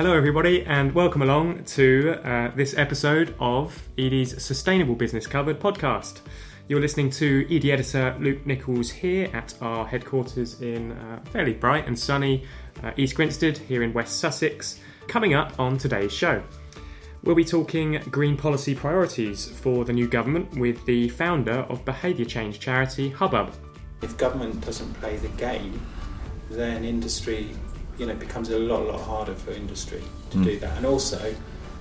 Hello, everybody, and welcome along to uh, this episode of Edie's Sustainable Business Covered podcast. You're listening to Edie editor Luke Nichols here at our headquarters in uh, fairly bright and sunny uh, East Grinstead here in West Sussex. Coming up on today's show, we'll be talking green policy priorities for the new government with the founder of behaviour change charity Hubbub. If government doesn't play the game, then industry, you know, it becomes a lot, lot harder for industry to Mm. do that. And also,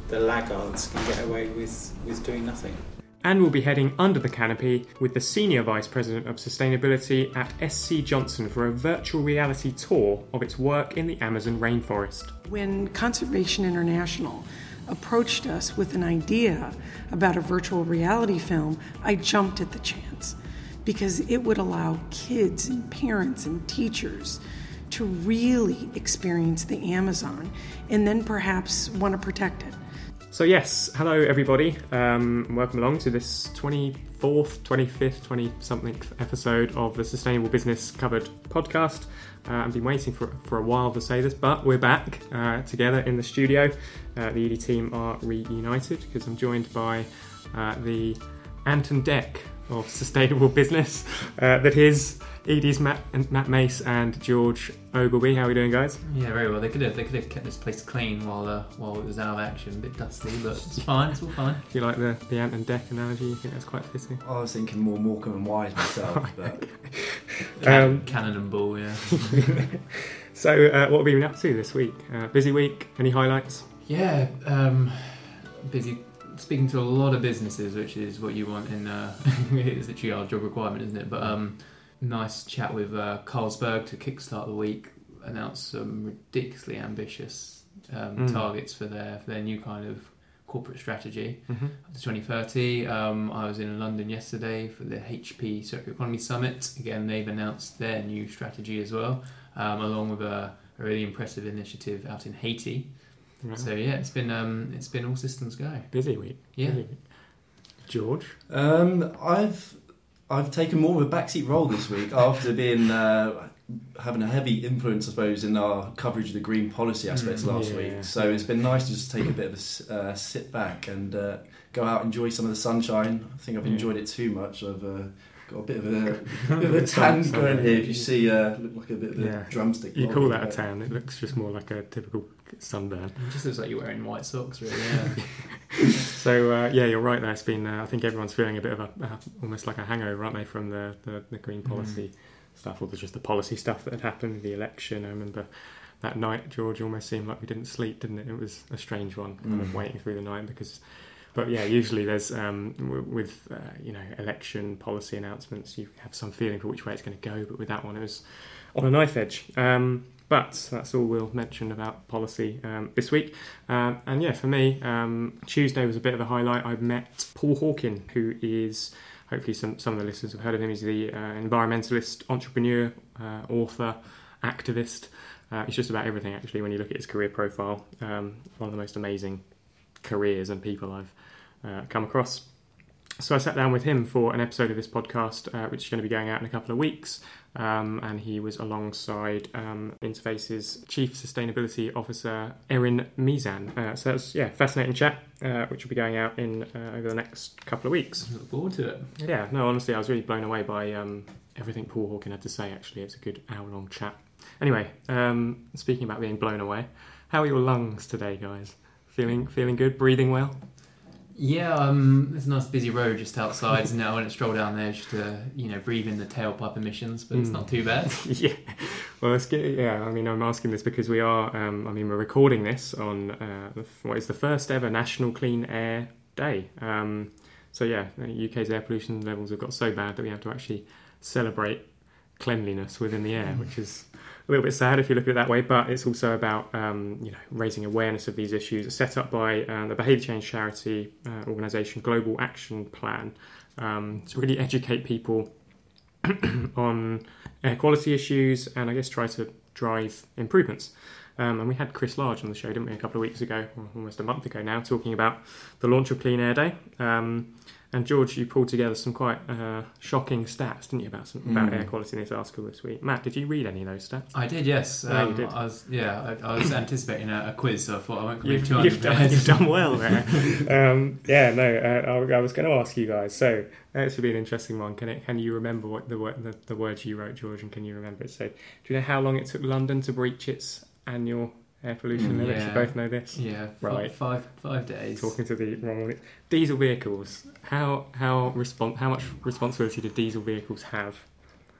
the laggards can get away with, with doing nothing. And we'll be heading under the canopy with the Senior Vice President of Sustainability at SC Johnson for a virtual reality tour of its work in the Amazon rainforest. When Conservation International approached us with an idea about a virtual reality film, I jumped at the chance because it would allow kids and parents and teachers to really experience the Amazon and then perhaps want to protect it. So, yes, hello everybody. Um, welcome along to this 24th, 25th, 20 something episode of the Sustainable Business Covered podcast. Uh, I've been waiting for, for a while to say this, but we're back uh, together in the studio. Uh, the ED team are reunited because I'm joined by uh, the Ant and Dec of Sustainable Business uh, that is Edie's Matt, and Matt Mace and George Ogilvy. How are we doing, guys? Yeah, very well. They could have they could have kept this place clean while uh, while it was out of action, a bit dusty, but it's fine. It's all fine. Do you like the, the Ant and Dec analogy? You think that's quite fitting? I was thinking more Morecambe and Wise myself, but Can- Um, Cannon and ball, yeah. So, uh, what have we been up to this week? Uh, busy week? Any highlights? Yeah, um, busy speaking to a lot of businesses, which is what you want in. Uh, it's literally our job requirement, isn't it? But um, nice chat with uh, Carlsberg to kickstart the week. Announced some ridiculously ambitious um, Mm. targets for their for their new kind of corporate strategy. Mm-hmm. up to 2030. Um, I was in London yesterday for the HP Circular Economy Summit. Again, they've announced their new strategy as well, um, along with a, a really impressive initiative out in Haiti. So yeah, it's been um, it's been all systems go. busy week. Yeah. Busy week. George. um, I've I've taken more of a backseat role this week after being uh, having a heavy influence, I suppose, in our coverage of the green policy aspects Mm, last yeah. week. So it's been nice to just take a bit of a uh, sit back and uh, go out and enjoy some of the sunshine. I think I've Yeah. enjoyed it too much. I've uh, got a bit of a, bit of a tan going here. If you see, uh, look like a bit of a Yeah. drumstick. You call that a tan? It looks just more like a typical sunburn. It just looks like you're wearing white socks, really. Yeah. So uh, yeah, you're right. There, it's been. Uh, I think everyone's feeling a bit of a uh, almost like a hangover, aren't they, from the the, the green policy stuff, or just the policy stuff that had happened, the election. I remember that night, George almost seemed like we didn't sleep, didn't it? It was a strange one, kind of Mm. waiting through the night because. But yeah, usually there's um, w- with uh, you know election policy announcements, you have some feeling for which way it's going to go. But with that one, it was on a knife edge. Um, but that's all we'll mention about policy um, this week. Um, and yeah, for me, um, Tuesday was a bit of a highlight. I met Paul Hawken, who is hopefully some, some of the listeners have heard of him. He's the uh, environmentalist, entrepreneur, uh, author, activist. Uh, he's just about everything, actually, when you look at his career profile. Um, one of the most amazing careers and people I've uh, come across. So I sat down with him for an episode of this podcast, uh, which is going to be going out in a couple of weeks. Um, and he was alongside um, Interface's Chief Sustainability Officer, Erin Meezan. Uh, so that's yeah, fascinating chat, uh, which will be going out in uh, over the next couple of weeks. Look forward to it. Yeah, no, honestly, I was really blown away by um, everything Paul Hawken had to say. Actually, it's a good hour-long chat. Anyway, um, speaking about being blown away, how are your lungs today, guys? Feeling feeling good? Breathing well? Yeah, um, there's a nice busy road just outside, so now I went to stroll down there just to, you know, breathe in the tailpipe emissions, but it's Mm. not too bad. yeah. Well, it's good. Yeah, I mean, I'm asking this because we are. Um, I mean, we're recording this on uh, what is the first ever National Clean Air Day. Um, so yeah, the UK's air pollution levels have got so bad that we have to actually celebrate cleanliness within the air, which is a little bit sad if you look at it that way. But it's also about um, you know raising awareness of these issues. It's set up by uh, the behaviour change charity uh, organisation Global Action Plan um, to really educate people on air quality issues and I guess try to drive improvements. Um, and we had Chris Large on the show, didn't we, a couple of weeks ago, almost a month ago now, talking about the launch of Clean Air Day. Um, And George, you pulled together some quite uh, shocking stats, didn't you, about some, about Mm. air quality in this article this week? Matt, did you read any of those stats? I did, yes. Oh, you Um, did. I was, yeah, I, I was anticipating a, a quiz, so I thought I won't in You've, you've, done, you've done well there. um, yeah, no, uh, I, I was going to ask you guys. So uh, this would be an interesting one. Can it? Can you remember what the, the the words you wrote, George? And can you remember it? So do you know how long it took London to breach its annual air pollution Mm, limits? You both know this. Yeah, Right. Five five days. Talking to the wrong one. Diesel vehicles. How how respon- How much responsibility do diesel vehicles have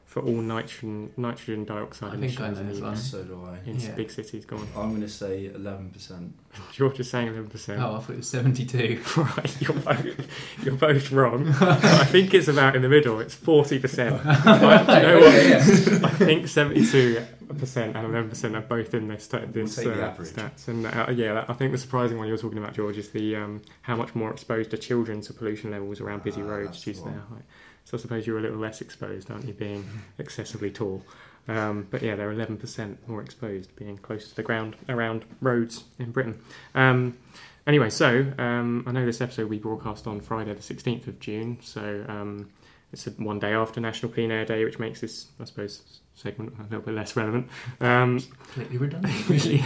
for all nitrogen nitrogen dioxide I think I emissions know in, this the- one. So do I. in Yeah. big cities? Go on. I'm going to say 11%. George is saying eleven percent. Oh, I thought it was 72. Right, you're both, you're both wrong. I think it's about in the middle. It's forty percent. you know what? I think seventy-two percent and eleven percent are both in this this the uh, stats. And uh, yeah, that, I think the surprising one you're talking about, George, is the um, how much more exposed are children to pollution levels around busy Ah, roads due to their height. So I suppose you're a little less exposed, aren't you, being excessively tall? Um, but yeah, they're 11% more exposed, being close to the ground around roads in Britain. Um, anyway, so um, I know this episode we broadcast on Friday, the 16th of June. So um, it's one day after National Clean Air Day, which makes this, I suppose, segment a little bit less relevant. Um, Completely redundant. really.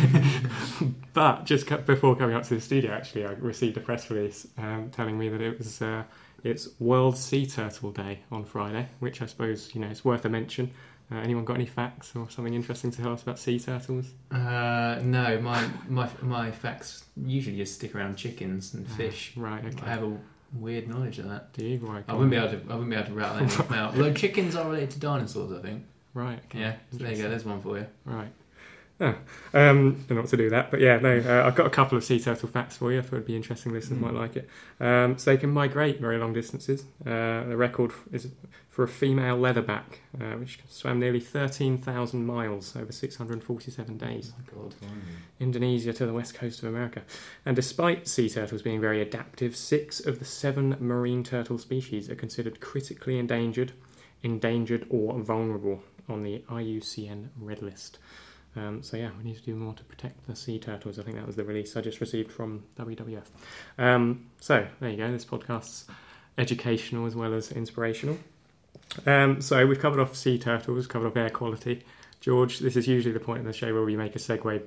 but just before coming up to the studio, actually, I received a press release um, telling me that it was uh, it's World Sea Turtle Day on Friday, which I suppose you know is worth a mention. Uh, anyone got any facts or something interesting to tell us about sea turtles? Uh, no, my, my my facts usually just stick around chickens and fish. Right. Okay. I have a weird knowledge of that. Do you? I wouldn't be able to. I wouldn't be able to rattle anything out. Although chickens are related to dinosaurs, I think. Right. Okay. Yeah, there you go. There's one for you. Right. Oh, um, don't know what to do that, but yeah, no, uh, I've got a couple of sea turtle facts for you. I thought it'd be interesting. Listeners Mm. might like it. Um, so they can migrate very long distances. Uh, the record is for a female leatherback, uh, which swam nearly 13,000 miles over 647 days. God. Indonesia to the west coast of America. And despite sea turtles being very adaptive, six of the seven marine turtle species are considered critically endangered, endangered or vulnerable on the IUCN Red List. Um, so yeah, we need to do more to protect the sea turtles. I think that was the release I just received from WWF. Um, so there you go. This podcast's educational as well as inspirational. Um, so we've covered off sea turtles, covered off air quality. George, this is usually the point in the show where we make a segue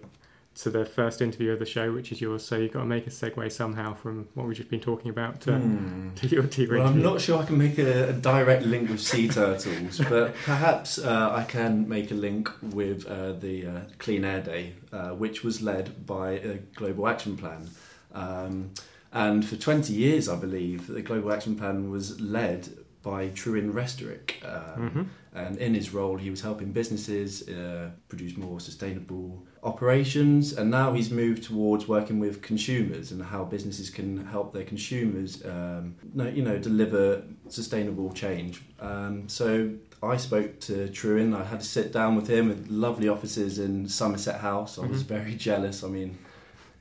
to the first interview of the show, which is yours. So you've got to make a segue somehow from what we've just been talking about to, Hmm. to your to your Well, I'm not sure I can make a, a direct link with sea turtles, but perhaps uh, I can make a link with uh, the uh, Clean Air Day, uh, which was led by a Global Action Plan. Um, and for 20 years, I believe, the Global Action Plan was led by Trewin Restorick. Um, Mhm. and in his role, he was helping businesses uh, produce more sustainable operations. And now he's moved towards working with consumers and how businesses can help their consumers, um, you know, deliver sustainable change. Um, so I spoke to Trewin. I had to sit down with him at lovely offices in Somerset House. I was Mhm. very jealous. I mean.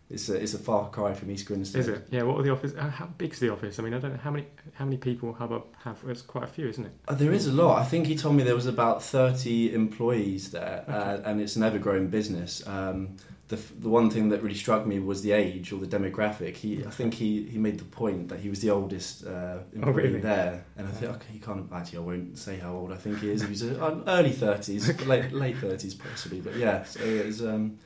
It's a, it's a far cry from East Grinstead. Is it? Yeah. What are the office? Uh, how big's the office? I mean, I don't know how many how many people Hubbub have. It's quite a few, isn't it? Uh, There is a lot. I think he told me there was about 30 employees there, uh, and it's an ever-growing business. Um, the, the one thing that really struck me was the age or the demographic. He, I think he, he made the point that he was the oldest uh, employee Oh, really? there, and I think okay, he can't actually. I won't say how old I think he is. He was uh, early 30s, late late 30s possibly, but yeah. So it was. Um,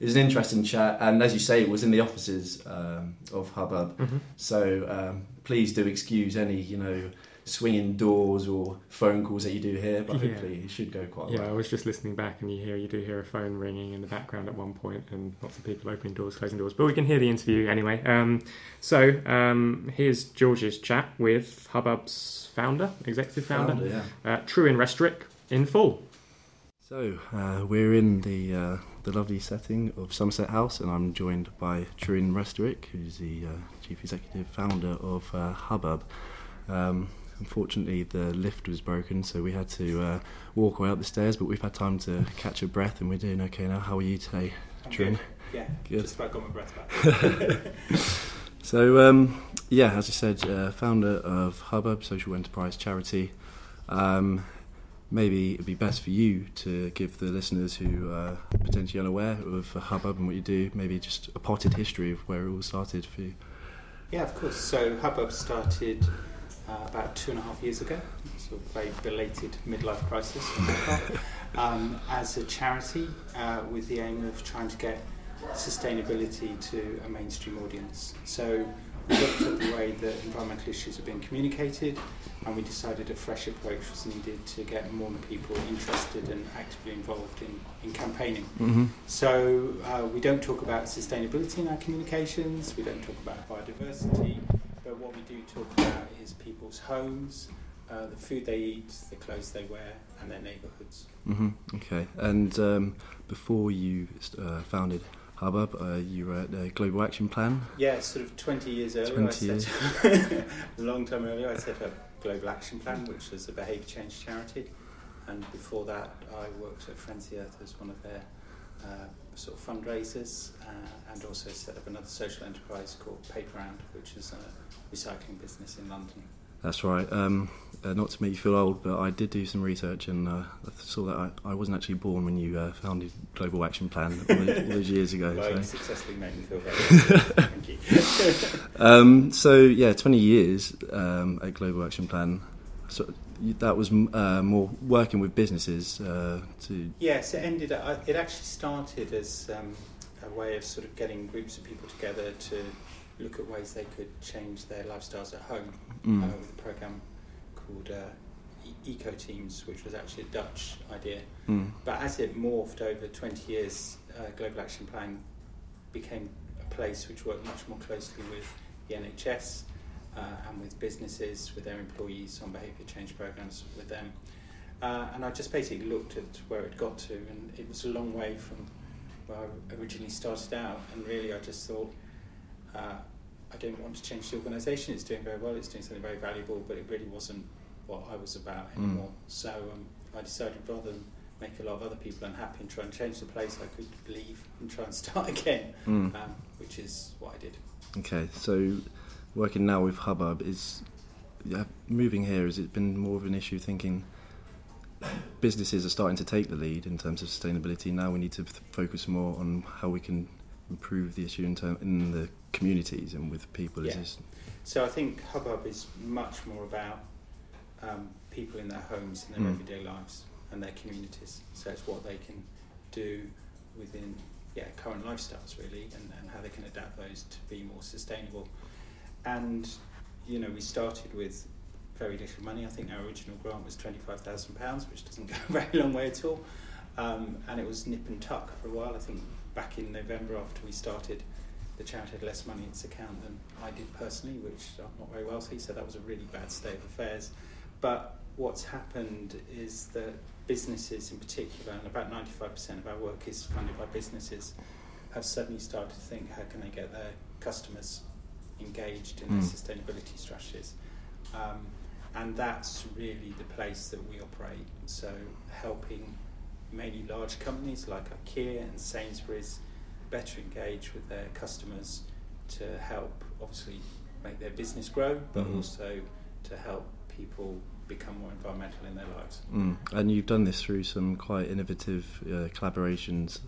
it was an interesting chat, and as you say, it was in the offices um, of Hubbub. Mm-hmm. So um, please do excuse any, you know, swinging doors or phone calls that you do here, but Yeah. hopefully it should go quite well. Yeah, I was just listening back, and you hear you do hear a phone ringing in the background at one point, and lots of people opening doors, closing doors. But we can hear the interview anyway. Um, so um, here's George's chat with Hubbub's founder, executive founder, Founder, yeah. uh, Trewin Restorick, in full. So uh, we're in the uh, the lovely setting of Somerset House, and I'm joined by Trewin Restorick, who's the uh, chief executive founder of uh, Hubbub. Um, unfortunately, the lift was broken, so we had to uh, walk way up the stairs. But we've had time to catch a breath, and we're doing okay now. How are you today, I'm Trewin? good. Yeah, Good. just about got my breath back. So, um, yeah, as I said, uh, founder of Hubbub, social enterprise charity. Um, maybe it'd be best for you to give the listeners who are potentially unaware of Hubbub and what you do, maybe just a potted history of where it all started for you. Yeah, of course. So Hubbub started uh, about two and a half years ago, sort of very belated midlife crisis, um, as a charity uh, with the aim of trying to get sustainability to a mainstream audience. So looked at the way that environmental issues are being communicated and we decided a fresh approach was needed to get more people interested and actively involved in, in campaigning. Mm-hmm. So uh, we don't talk about sustainability in our communications, we don't talk about biodiversity, but what we do talk about is people's homes, uh, the food they eat, the clothes they wear, and their neighbourhoods. Mm-hmm. Okay. And um, before you uh, founded Hubbub, uh, you were at the Global Action Plan. Yeah, sort of 20 years earlier. 20 I set a long time earlier, I set up Global Action Plan, which was a behaviour change charity. And before that, I worked at Friends of the Earth as one of their uh, sort of fundraisers uh, and also set up another social enterprise called Paperround, which is a recycling business in London. That's right. Um, uh, not to make you feel old, but I did do some research and uh, I saw that I, I wasn't actually born when you uh, founded Global Action Plan all, those- all those years ago. Well, so. successfully made me feel very Thank you. Um, so yeah, 20 years um, at Global Action Plan. So that was uh, more working with businesses uh, to. Yes, it ended. Up, it actually started as um, a way of sort of getting groups of people together to look at ways they could change their lifestyles at home Mm. uh, with a program called uh, Eco Teams, which was actually a Dutch idea. Mm. But as it morphed over 20 years, uh, Global Action Plan became a place which worked much more closely with the NHS uh, and with businesses, with their employees on behaviour change programs with them. Uh, and I just basically looked at where it got to, and it was a long way from where I originally started out. And really, I just thought uh, I didn't want to change the organisation. It's doing very well, it's doing something very valuable, but it really wasn't what I was about Mm. anymore. So um, I decided rather than make a lot of other people unhappy and try and change the place, I could leave and try and start again, Mm. um, which is what I did. Okay, so working now with Hubbub is yeah, moving here. Has it been more of an issue thinking businesses are starting to take the lead in terms of sustainability? Now we need to f- focus more on how we can improve the issue in, term, in the communities and with people. Is Yeah. this, So I think Hubbub is much more about um, people in their homes and their Mm. everyday lives and their communities. So it's what they can do within yeah current lifestyles really, and, and how they can adapt those to be more sustainable. And you know we started with very little money. I think our original grant was twenty five thousand pounds, which doesn't go a very long way at all. Um, and it was nip and tuck for a while. I think back in November after we started, the charity had less money in its account than I did personally, which I'm not very wealthy, so that was a really bad state of affairs. But what's happened is that businesses in particular, and about 95% of our work is funded by businesses, have suddenly started to think how can they get their customers engaged in their Mm. sustainability strategies. Um, and that's really the place that we operate. So helping mainly large companies like IKEA and Sainsbury's better engage with their customers to help obviously make their business grow, but Mhm. also to help people become more environmental in their lives. mm. And you've done this through some quite innovative uh, collaborations.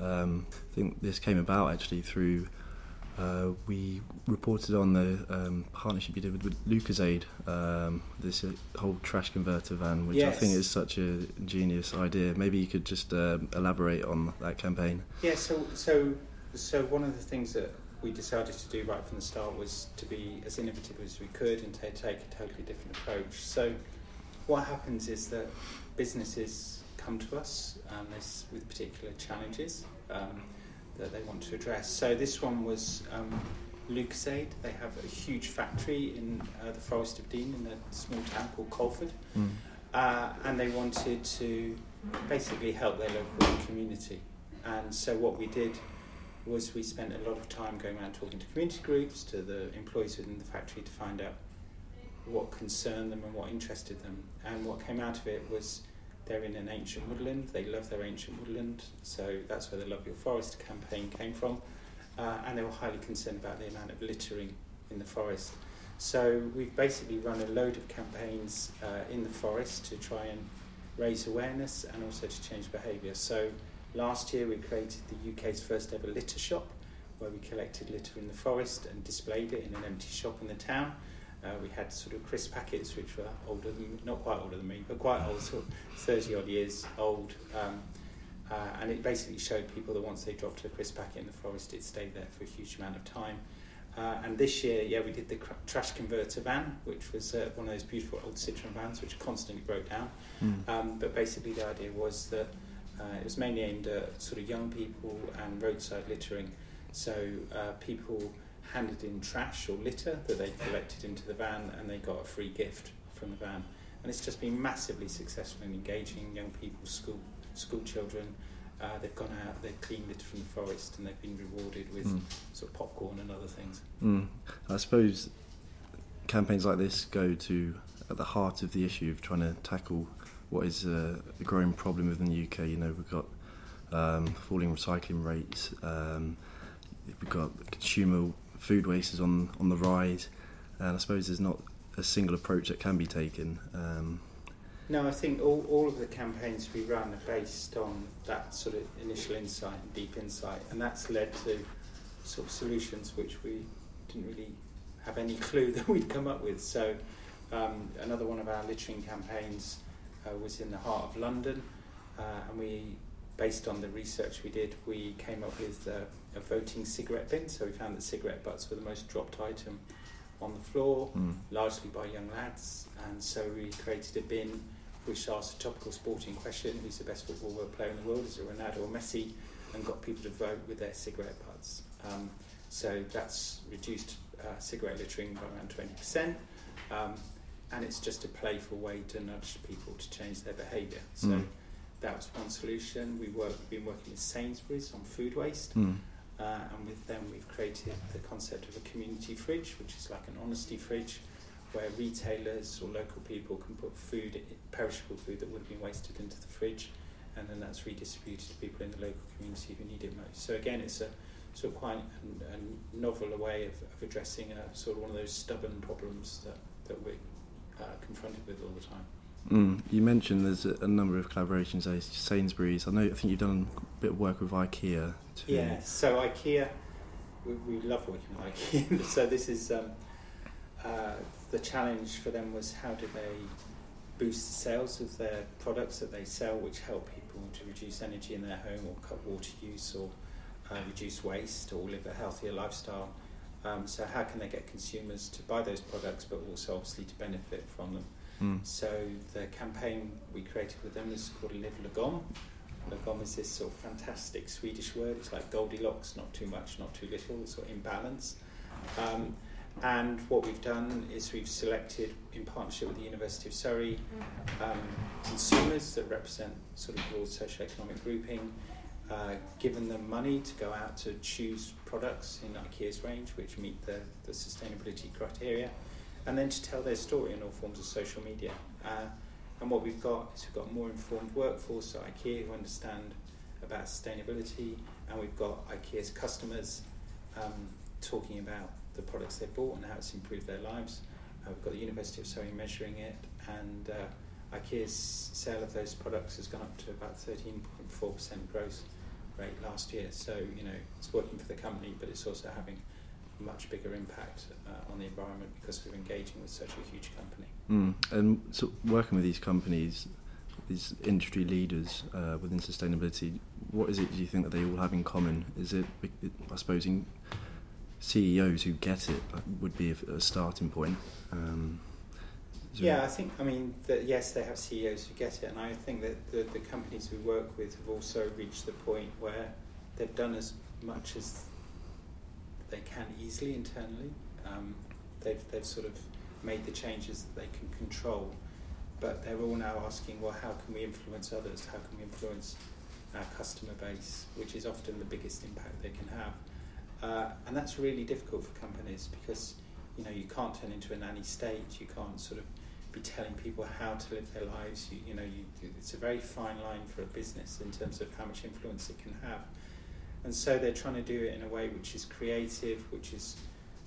Um, I think this came about actually through. Uh, we reported on the um, partnership you did with, with Lucozade, um, this uh, whole trash converter van, which I think is such a genius idea. Maybe you could just uh, elaborate on that campaign. Yeah, so so so one of the things that we decided to do right from the start was to be as innovative as we could and to take a totally different approach. So what happens is that businesses come to us um, this, with particular challenges um, that they want to address. So this one was um, Lucozade. They have a huge factory in uh, the Forest of Dean in a small town called Coleford uh, and they wanted to basically help their local community. And so what we did was we spent a lot of time going around talking to community groups, to the employees within the factory to find out what concerned them and what interested them. And what came out of it was they're in an ancient woodland, they love their ancient woodland, so that's where the Love Your Forest campaign came from. Uh, and they were highly concerned about the amount of littering in the forest. So we've basically run a load of campaigns uh, in the forest to try and raise awareness and also to change behaviour. So last year we created the UK's first ever litter shop where we collected litter in the forest and displayed it in an empty shop in the town. Uh, we had sort of crisp packets, which were older than not quite older than me, but quite old, sort of thirty odd years old. Um, uh, and it basically showed people that once they dropped a crisp packet in the forest, it stayed there for a huge amount of time. Uh, and this year, yeah, we did the cr- trash converter van, which was uh, one of those beautiful old Citroen vans, which constantly broke down. Mm. Um, but basically, the idea was that uh, it was mainly aimed at sort of young people and roadside littering. So uh, people handed in trash or litter that they collected into the van, and they got a free gift from the van. And it's just been massively successful in engaging young people, school school children. Uh, they've gone out, they've cleaned litter from the forest, and they've been rewarded with Mm. sort of popcorn and other things. Mm. I suppose campaigns like this go to at the heart of the issue of trying to tackle what is a, a growing problem within the UK. You know, we've got um, falling recycling rates, um, we've got consumer food waste is on on the rise, and I suppose there's not a single approach that can be taken. Um, No, I think all, all of the campaigns we run are based on that sort of initial insight and deep insight, and that's led to sort of solutions which we didn't really have any clue that we'd come up with. So, um, another one of our littering campaigns uh, was in the heart of London, uh, and we, based on the research we did, we came up with uh, a voting cigarette bin. So, we found that cigarette butts were the most dropped item on the floor mm. largely by young lads, and so we created a bin which asked a topical sporting question: Who's the best football player in the world? Is it Ronaldo or Messi? And got people to vote with their cigarette butts. Um, so that's reduced uh, cigarette littering by around twenty percent, um, and it's just a playful way to nudge people to change their behaviour. So Mm. that was one solution. We work, we've been working with Sainsbury's on food waste. Mm. Uh, and with them, we've created the concept of a community fridge, which is like an honesty fridge, where retailers or local people can put food, perishable food that would have been wasted into the fridge, and then that's redistributed to people in the local community who need it most. So again, it's a sort of quite a, a novel way of, of addressing a sort of one of those stubborn problems that, that we're uh, confronted with all the time. Mm. You mentioned there's a, a number of collaborations. There, Sainsbury's. I know. I think you've done a bit of work with IKEA. too. Yeah, so IKEA, we, we love working with IKEA. so this is um, uh, the challenge for them was how do they boost the sales of their products that they sell, which help people to reduce energy in their home or cut water use or uh, reduce waste or live a healthier lifestyle. Um, so how can they get consumers to buy those products, but also obviously to benefit from them? Mm. So the campaign we created with them is called Live Lagom. Lagom is this sort of fantastic Swedish word. It's like Goldilocks, not too much, not too little, sort of in balance. Um, and what we've done is we've selected, in partnership with the University of Surrey, um, consumers that represent sort of broad socioeconomic grouping, uh, given them money to go out to choose products in IKEA's range which meet the, the sustainability criteria, and then to tell their story in all forms of social media. Uh, and what we've got is we've got more informed workforce at IKEA who understand about sustainability, and we've got IKEA's customers um, talking about the products they bought and how it's improved their lives. Uh, we've got the University of Surrey measuring it, and uh, IKEA's sale of those products has gone up to about 13.4% growth rate last year. So, you know, it's working for the company, but it's also having a much bigger impact uh, on the environment because we're engaging with such a huge company. Mm. And so working with these companies, these industry leaders uh, within sustainability, what is it do you think that they all have in common? Is it, I suppose, CEOs who get it would be a, a starting point? Um, Yeah, I think, I mean, that yes, they have CEOs who get it, and I think that the, the companies we work with have also reached the point where they've done as much as they can easily internally. Um, they've, they've sort of made the changes that they can control, but they're all now asking, well, how can we influence others? How can we influence our customer base, which is often the biggest impact they can have? Uh, and that's really difficult for companies because you know you can't turn into a nanny state. You can't sort of be telling people how to live their lives. You, you know, you, it's a very fine line for a business in terms of how much influence it can have. And so they're trying to do it in a way which is creative, which is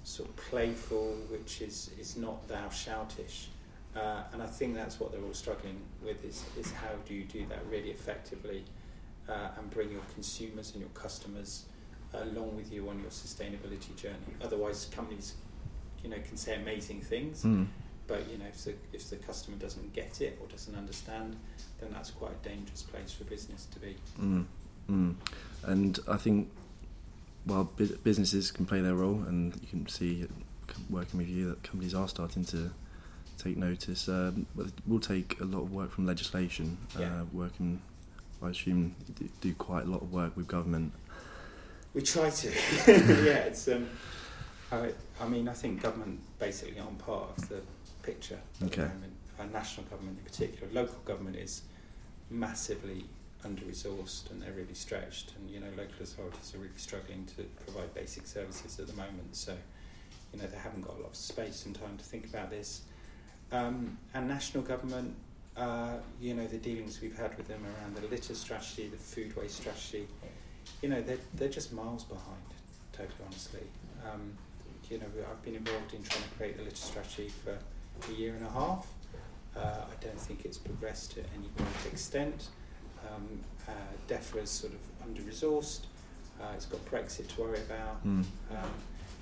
sort of playful, which is, is not thou shoutish. Uh, and I think that's what they're all struggling with is, is how do you do that really effectively uh, and bring your consumers and your customers along with you on your sustainability journey. Otherwise, companies you know, can say amazing things. Mm. But you know, if the if the customer doesn't get it or doesn't understand, then that's quite a dangerous place for business to be. Mm. Mm. And I think while bu- businesses can play their role, and you can see working with you that companies are starting to take notice. Um, will take a lot of work from legislation. Yeah. Uh, working, I assume, you do quite a lot of work with government. We try to. yeah, it's. Um, I, I mean, I think government basically aren't part of the picture at Okay. the moment. Uh, national government in particular, local government is massively under-resourced and they're really stretched. And you know, local authorities are really struggling to provide basic services at the moment. So, you know, they haven't got a lot of space and time to think about this. Um, and national government, uh, you know, the dealings we've had with them around the litter strategy, the food waste strategy, you know, they're, they're just miles behind, totally honestly. Um, you know, I've been involved in trying to create the litter strategy for a year and a half. Uh, I don't think it's progressed to any great extent. Um, uh, DEFRA is sort of under-resourced. Uh, it's got Brexit to worry about. Mm. Um,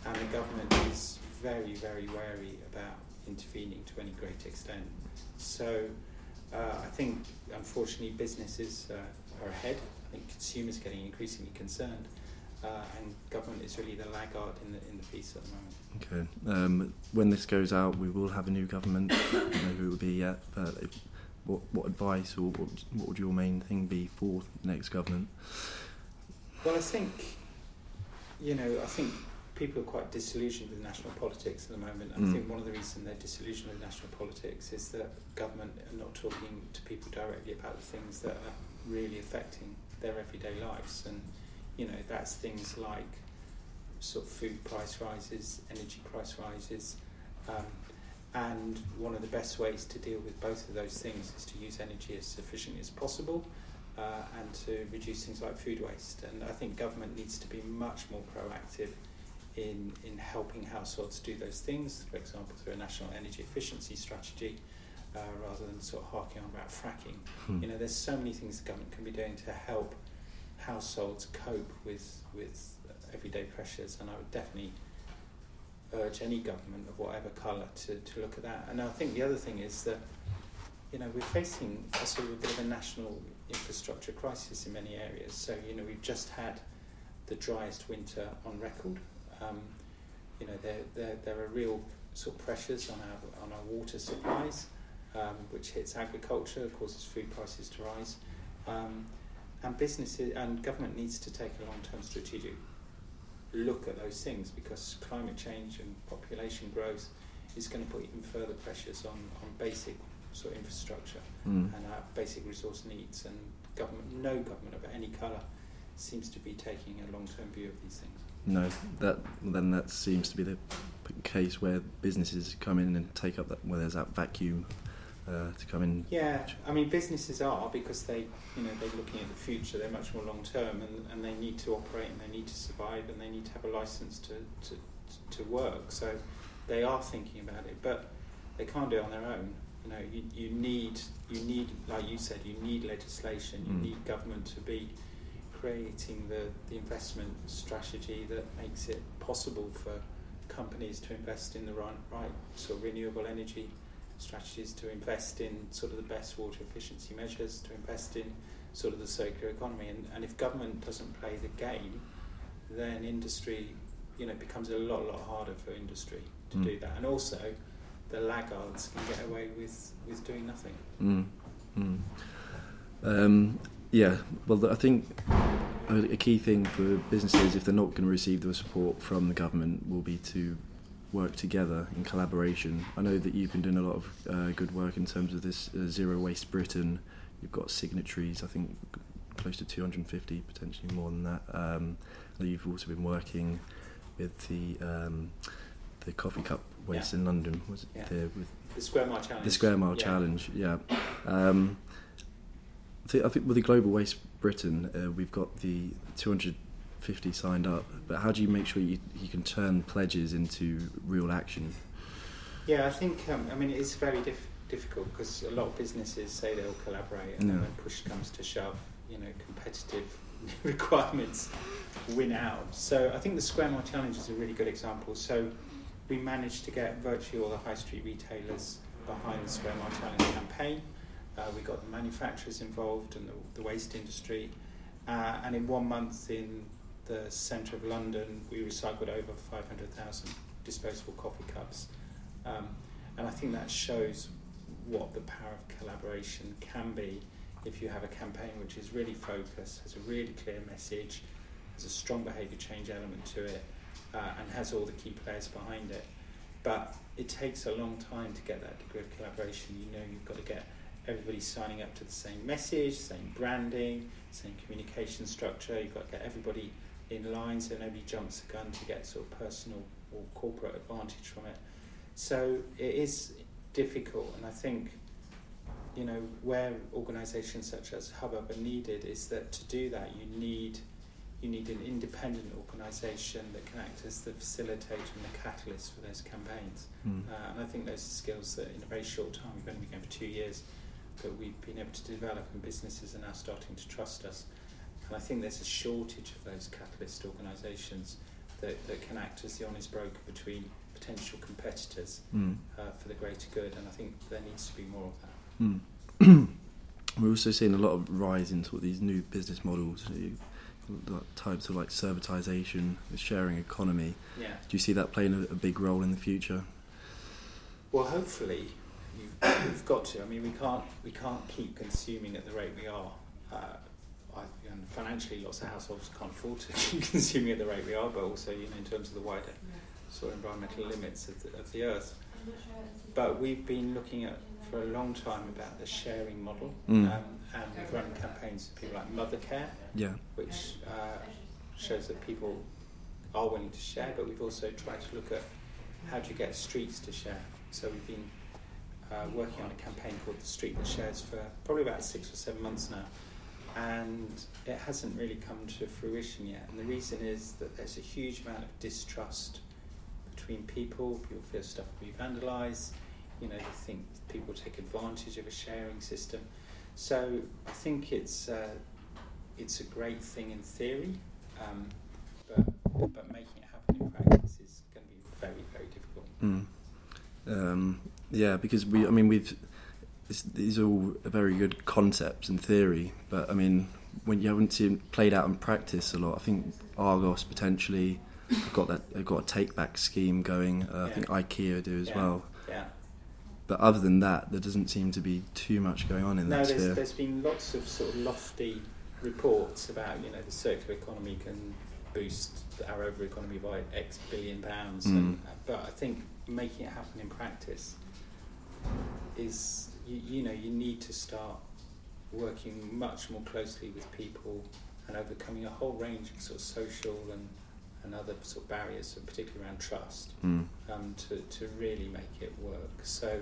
and the government is very, very wary about intervening to any great extent. So uh, I think, unfortunately, businesses uh, are ahead. I think consumers are getting increasingly concerned, uh, and government is really the laggard in the in the piece at the moment. Okay. Um, when this goes out, we will have a new government. I don't know who it will be yet, but if, what what advice or what, what would your main thing be for the next government? Well, I think, you know, I think people are quite disillusioned with national politics at the moment. And Mm. I think one of the reasons they're disillusioned with national politics is that government are not talking to people directly about the things that are really affecting their everyday lives. And, you know, that's things like sort of food price rises, energy price rises. Um, and one of the best ways to deal with both of those things is to use energy as efficiently as possible uh, and to reduce things like food waste. And I think government needs to be much more proactive in, in helping households do those things, for example, through a national energy efficiency strategy, uh, rather than sort of harking on about fracking. Hmm. You know, there's so many things the government can be doing to help households cope with, with everyday pressures, and I would definitely urge any government of whatever colour to, to look at that. And I think the other thing is that, you know, we're facing a sort of a bit of a national infrastructure crisis in many areas. So, you know, we've just had the driest winter on record. Um, you know, there, there, there are real sort of pressures on our, on our water supplies, um, which hits agriculture, causes food prices to rise. Um, and businesses and government needs to take a long-term strategic look at those things because climate change and population growth is going to put even further pressures on, on basic sort of infrastructure Mm. and our basic resource needs. And government, no government of any colour, seems to be taking a long-term view of these things. No, that then that seems to be the case where businesses come in and take up that where there's that vacuum uh, to come in. Yeah, I mean businesses are because they, you know, they're looking at the future. They're much more long term, and, and they need to operate, and they need to survive, and they need to have a license to, to to work. So they are thinking about it, but they can't do it on their own. You know, you, you need you need like you said, you need legislation. You Mm. need government to be creating the, the investment strategy that makes it possible for companies to invest in the right, right sort of renewable energy strategies, to invest in sort of the best water efficiency measures, to invest in sort of the circular economy. And, and if government doesn't play the game, then industry, you know, becomes a lot, lot harder for industry to Mm. do that. And also, the laggards can get away with, with doing nothing. Mm. Mm. Um, yeah, well, I think a, a key thing for businesses, if they're not going to receive the support from the government, will be to work together in collaboration. I know that you've been doing a lot of uh, good work in terms of this uh, Zero Waste Britain. You've got signatories, I think close to 250, potentially more than that. Um, you've also been working with the um, the coffee cup waste Yeah. in London. Was it Yeah. there with The Square Mile Challenge. the Square Mile Yeah. Challenge, yeah. Um, I, think, I think with the Global Waste Britain, uh, we've got the 250 signed up. But how do you make sure you, you can turn pledges into real action? Yeah, I think, um, I mean, it's very diff- difficult because a lot of businesses say they'll collaborate and then when push comes to shove, you know, competitive requirements win out. So I think the Square Mile Challenge is a really good example. So we managed to get virtually all the high street retailers behind the Square Mile Challenge campaign. Uh, we got the manufacturers involved and the, the waste industry. Uh, and in one month in the centre of London, we recycled over 500,000 disposable coffee cups. Um, and I think that shows what the power of collaboration can be if you have a campaign which is really focused, has a really clear message, has a strong behaviour change element to it, uh, and has all the key players behind it. But it takes a long time to get that degree of collaboration. You know, you've got to get everybody signing up to the same message, same branding, same communication structure. You've got to get everybody in line so nobody jumps the gun to get sort of personal or corporate advantage from it. So it is difficult, and I think you know where organisations such as Hubbub are needed is that to do that you need you need an independent organisation that can act as the facilitator and the catalyst for those campaigns. Mm. Uh, and I think those are skills that in a very short time, we've only been going for two years, that we've been able to develop and businesses are now starting to trust us. And I think there's a shortage of those catalyst organisations that, that can act as the honest broker between potential competitors Mm. uh, for the greater good. And I think there needs to be more of that. Mm. We're also seeing a lot of rise in sort of these new business models, types of like servitization, the sharing economy. Yeah. Do you see that playing a, a big role in the future? Well, hopefully, you've, you've got to. I mean, we can't we can't keep consuming at the rate we are. Uh, and financially, lots of households can't afford to keep consuming at the rate we are, but also, you know, in terms of the wider sort of environmental limits of the, of the earth. But we've been looking at for a long time about the sharing model, Mm. um, and we've run campaigns for people like Mothercare, Yeah. which uh, shows that people are willing to share, but we've also tried to look at how do you get streets to share. So we've been uh, working on a campaign called The Street That Shares for probably about six or seven months now, and it hasn't really come to fruition yet. And the reason is that there's a huge amount of distrust between people. People feel stuff will be vandalised. You know, they think people take advantage of a sharing system. So I think it's uh, it's a great thing in theory, um, but but making it happen in practice is going to be very very difficult. Mm. Um, yeah, because we, I mean, we've this, these are all very good concepts in theory, but I mean, when you haven't seen played out in practice a lot, I think Argos potentially have got that they've got a take back scheme going. Uh, I think IKEA do as Yeah. well. Yeah. But other than that, there doesn't seem to be too much going on in No, that there's, sphere. there's been lots of sort of lofty reports about you know the circular economy can boost our over economy by X billion pounds, and, Mm. but I think making it happen in practice is you, you know you need to start working much more closely with people and overcoming a whole range of sort of social and and other sort of barriers, particularly around trust Mm. um, to, to really make it work. So,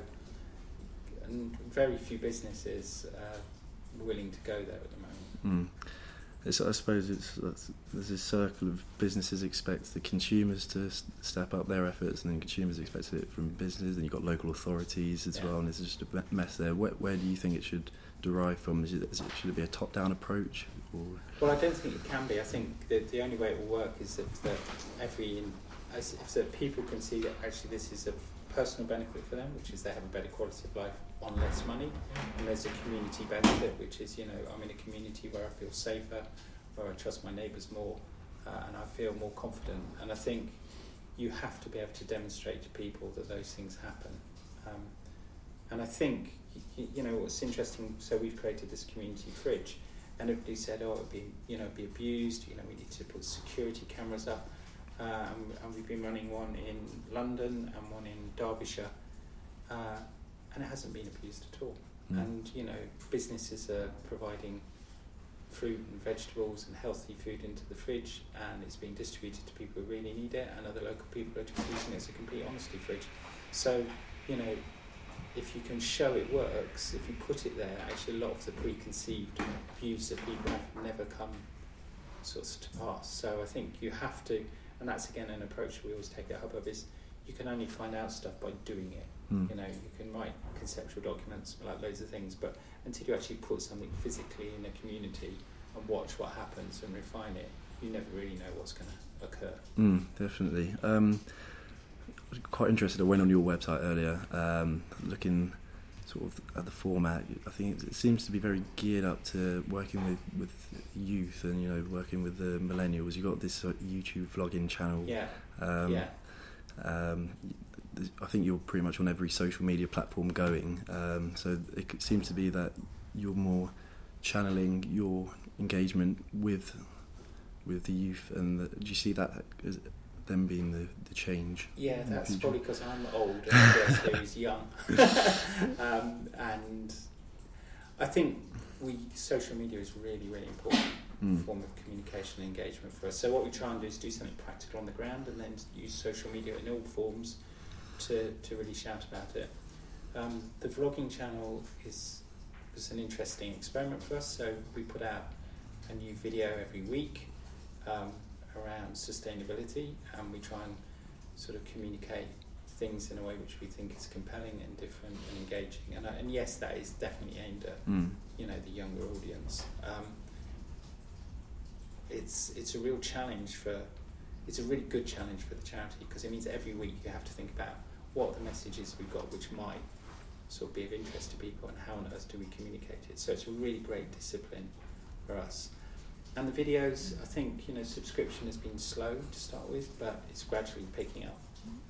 very few businesses are willing to go there at the moment. Mm. It's, I suppose it's there's this circle of businesses expect the consumers to s- step up their efforts, and then consumers expect it from businesses. And you've got local authorities as Yeah. well, and it's just a mess there. Where, where do you think it should derive from? Is it, is it should it be a top-down approach? Or Well, I don't think it can be. I think that the only way it will work is if that every if that people can see that actually this is a personal benefit for them, which is they have a better quality of life on less money, and there's a community benefit, which is you know I'm in a community where I feel safer, where I trust my neighbours more, uh, and I feel more confident. And I think you have to be able to demonstrate to people that those things happen. Um, and I think y- you know what's interesting. So we've created this community fridge and everybody said, "Oh, it'd be you know be abused. You know, we need to put security cameras up." Uh, and, and we've been running one in London and one in Derbyshire, uh, and it hasn't been abused at all. Mm. And you know, businesses are providing fruit and vegetables and healthy food into the fridge, and it's being distributed to people who really need it, and other local people are just using it as a complete honesty fridge. So, you know, if you can show it works, if you put it there, actually a lot of the preconceived views that people have never come sort of to pass. So I think you have to, and that's again an approach we always take at Hubbub is you can only find out stuff by doing it. Mm. You know, you can write conceptual documents like loads of things, but until you actually put something physically in a community and watch what happens and refine it, you never really know what's going to occur. Mm, definitely. Um, quite interested. I went on your website earlier, um, looking sort of at the format. I think it seems to be very geared up to working with, with youth and you know working with the millennials. You got this uh, YouTube vlogging channel. Yeah, Um, yeah. um, I think you're pretty much on every social media platform going. Um, so it seems to be that you're more channeling your engagement with with the youth. And the, do you see that as them being the, the change? Yeah, that's probably because I'm old and is young. um, and I think we social media is really, really important Mm. form of communication and engagement for us. So what we try and do is do something practical on the ground and then use social media in all forms to, to really shout about it. Um, the vlogging channel is was an interesting experiment for us. So we put out a new video every week um, around sustainability, and we try and sort of communicate things in a way which we think is compelling and different and engaging. And, and yes, that is definitely aimed at Mm. you know the younger audience. Um, it's it's a real challenge for it's a really good challenge for the charity because it means every week you have to think about what the messages we've got which might sort of be of interest to people and how on earth do we communicate it. So it's a really great discipline for us. And the videos, I think you know subscription has been slow to start with, but it's gradually picking up.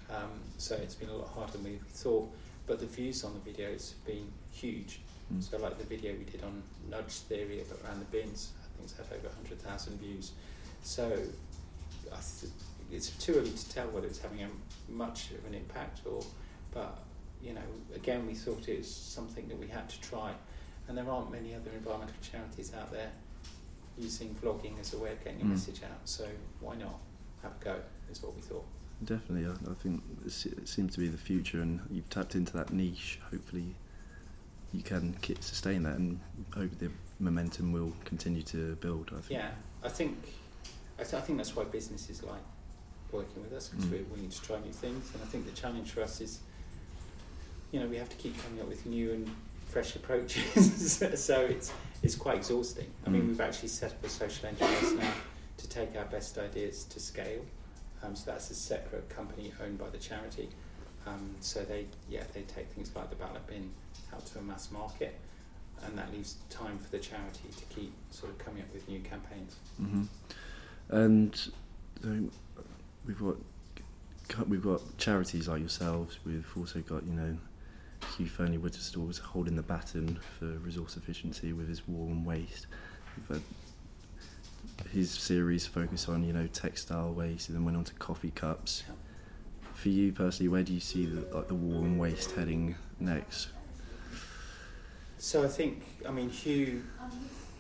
Um, so it's been a lot harder than we thought. But the views on the videos have been huge. Mm. So like the video we did on nudge theory around the bins, I think it's had over 100,000 views. So I th- it's too early to tell whether it's having a much of an impact or, but you know, again we thought it was something that we had to try, and there aren't many other environmental charities out there using vlogging as a way of getting your Mm. message out. So why not have a go? Is what we thought. Definitely, I, I think it seems to be the future, and you've tapped into that niche. Hopefully, you can sustain that, and hope the momentum will continue to build. I think. Yeah, I think I, th- I think that's why businesses like working with us because Mm. we're willing to try new things, and I think the challenge for us is, you know, we have to keep coming up with new and fresh approaches. so it's it's quite exhausting. I mean, Mm. we've actually set up a social enterprise now to take our best ideas to scale. Um, so that's a separate company owned by the charity. Um, so they yeah they take things like the ballot bin out to a mass market, and that leaves time for the charity to keep sort of coming up with new campaigns. hmm And we've got we've got charities like yourselves. We've also got you know Hugh Fearnley was holding the baton for resource efficiency with his war on waste. We've his series focused on you know textile waste, and then went on to coffee cups. For you personally, where do you see the, like the war on waste heading next? So I think, I mean, Hugh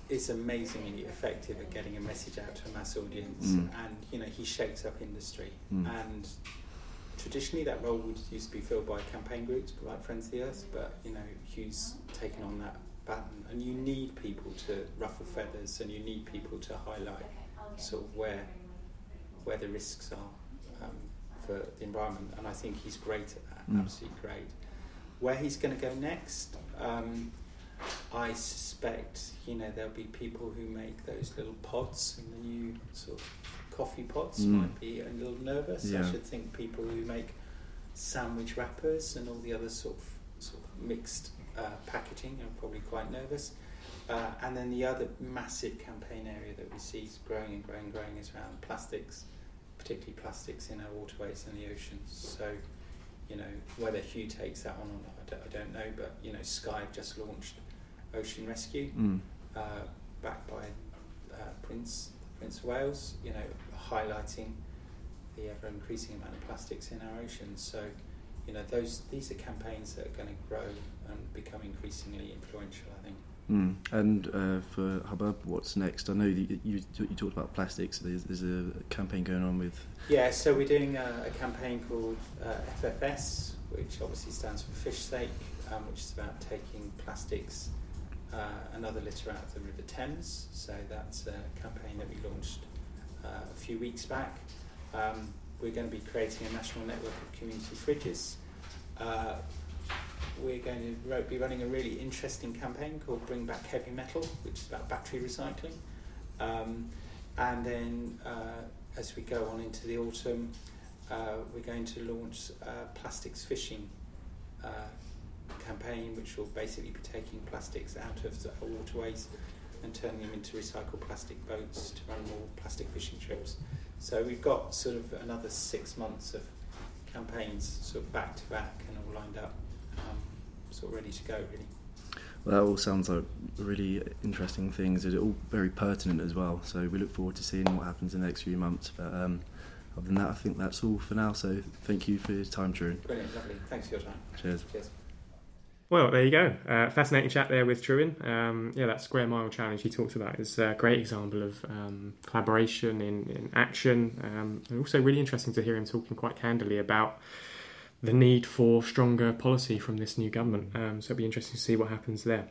is amazingly effective at getting a message out to a mass audience, Mm. and you know he shakes up industry. Mm. And traditionally, that role would used to be filled by campaign groups like Friends of the Earth, but you know Hugh's taken on that baton, and you need people to ruffle feathers, and you need people to highlight sort of where where the risks are um, for the environment, and I think he's great at that. Mm. Absolutely great. Where he's going to go next, um, I suspect you know there'll be people who make those little pods and the new sort of coffee pots Mm. might be a little nervous. Yeah. I should think people who make sandwich wrappers and all the other sort of sort of mixed uh, packaging are probably quite nervous. Uh, and then the other massive campaign area that we see is growing and growing and growing is around plastics, particularly plastics in our waterways and the oceans. So, you know, whether Hugh takes that on or not, I don't, I don't know. But, you know, Sky have just launched Ocean Rescue, Mm. uh, backed by uh, Prince, Prince of Wales, you know, highlighting the ever increasing amount of plastics in our oceans. So, you know, those these are campaigns that are going to grow and become increasingly influential, I think. Mm. And uh, for Hubbub, what's next? I know you, you you talked about plastics. There's, there's a campaign going on with. Yeah, so we're doing a, a campaign called uh, FFS, which obviously stands for Fish Sake, um, which is about taking plastics uh, and litter out of the River Thames. So that's a campaign that we launched uh, a few weeks back. Um, we're going to be creating a national network of community fridges. Uh, we're going to be running a really interesting campaign called Bring Back Heavy Metal, which is about battery recycling. Um, and then uh, as we go on into the autumn, uh, we're going to launch plastics fishing campaign, which will basically be taking plastics out of the waterways and turning them into recycled plastic boats to run more plastic fishing trips. So we've got sort of another six months of campaigns, sort of back to back and all lined up, um, sort of ready to go, really. Well, that all sounds like really interesting things. It's all very pertinent as well. So we look forward to seeing what happens in the next few months. But um, other than that, I think that's all for now. So thank you for your time, True. Brilliant, lovely. Thanks for your time. Cheers. Cheers. Well, there you go. Uh, fascinating chat there with Trewin. Um, yeah, that square mile challenge he talked about is a great example of um, collaboration in, in action. Um, and also really interesting to hear him talking quite candidly about the need for stronger policy from this new government. Um, so it'll be interesting to see what happens there.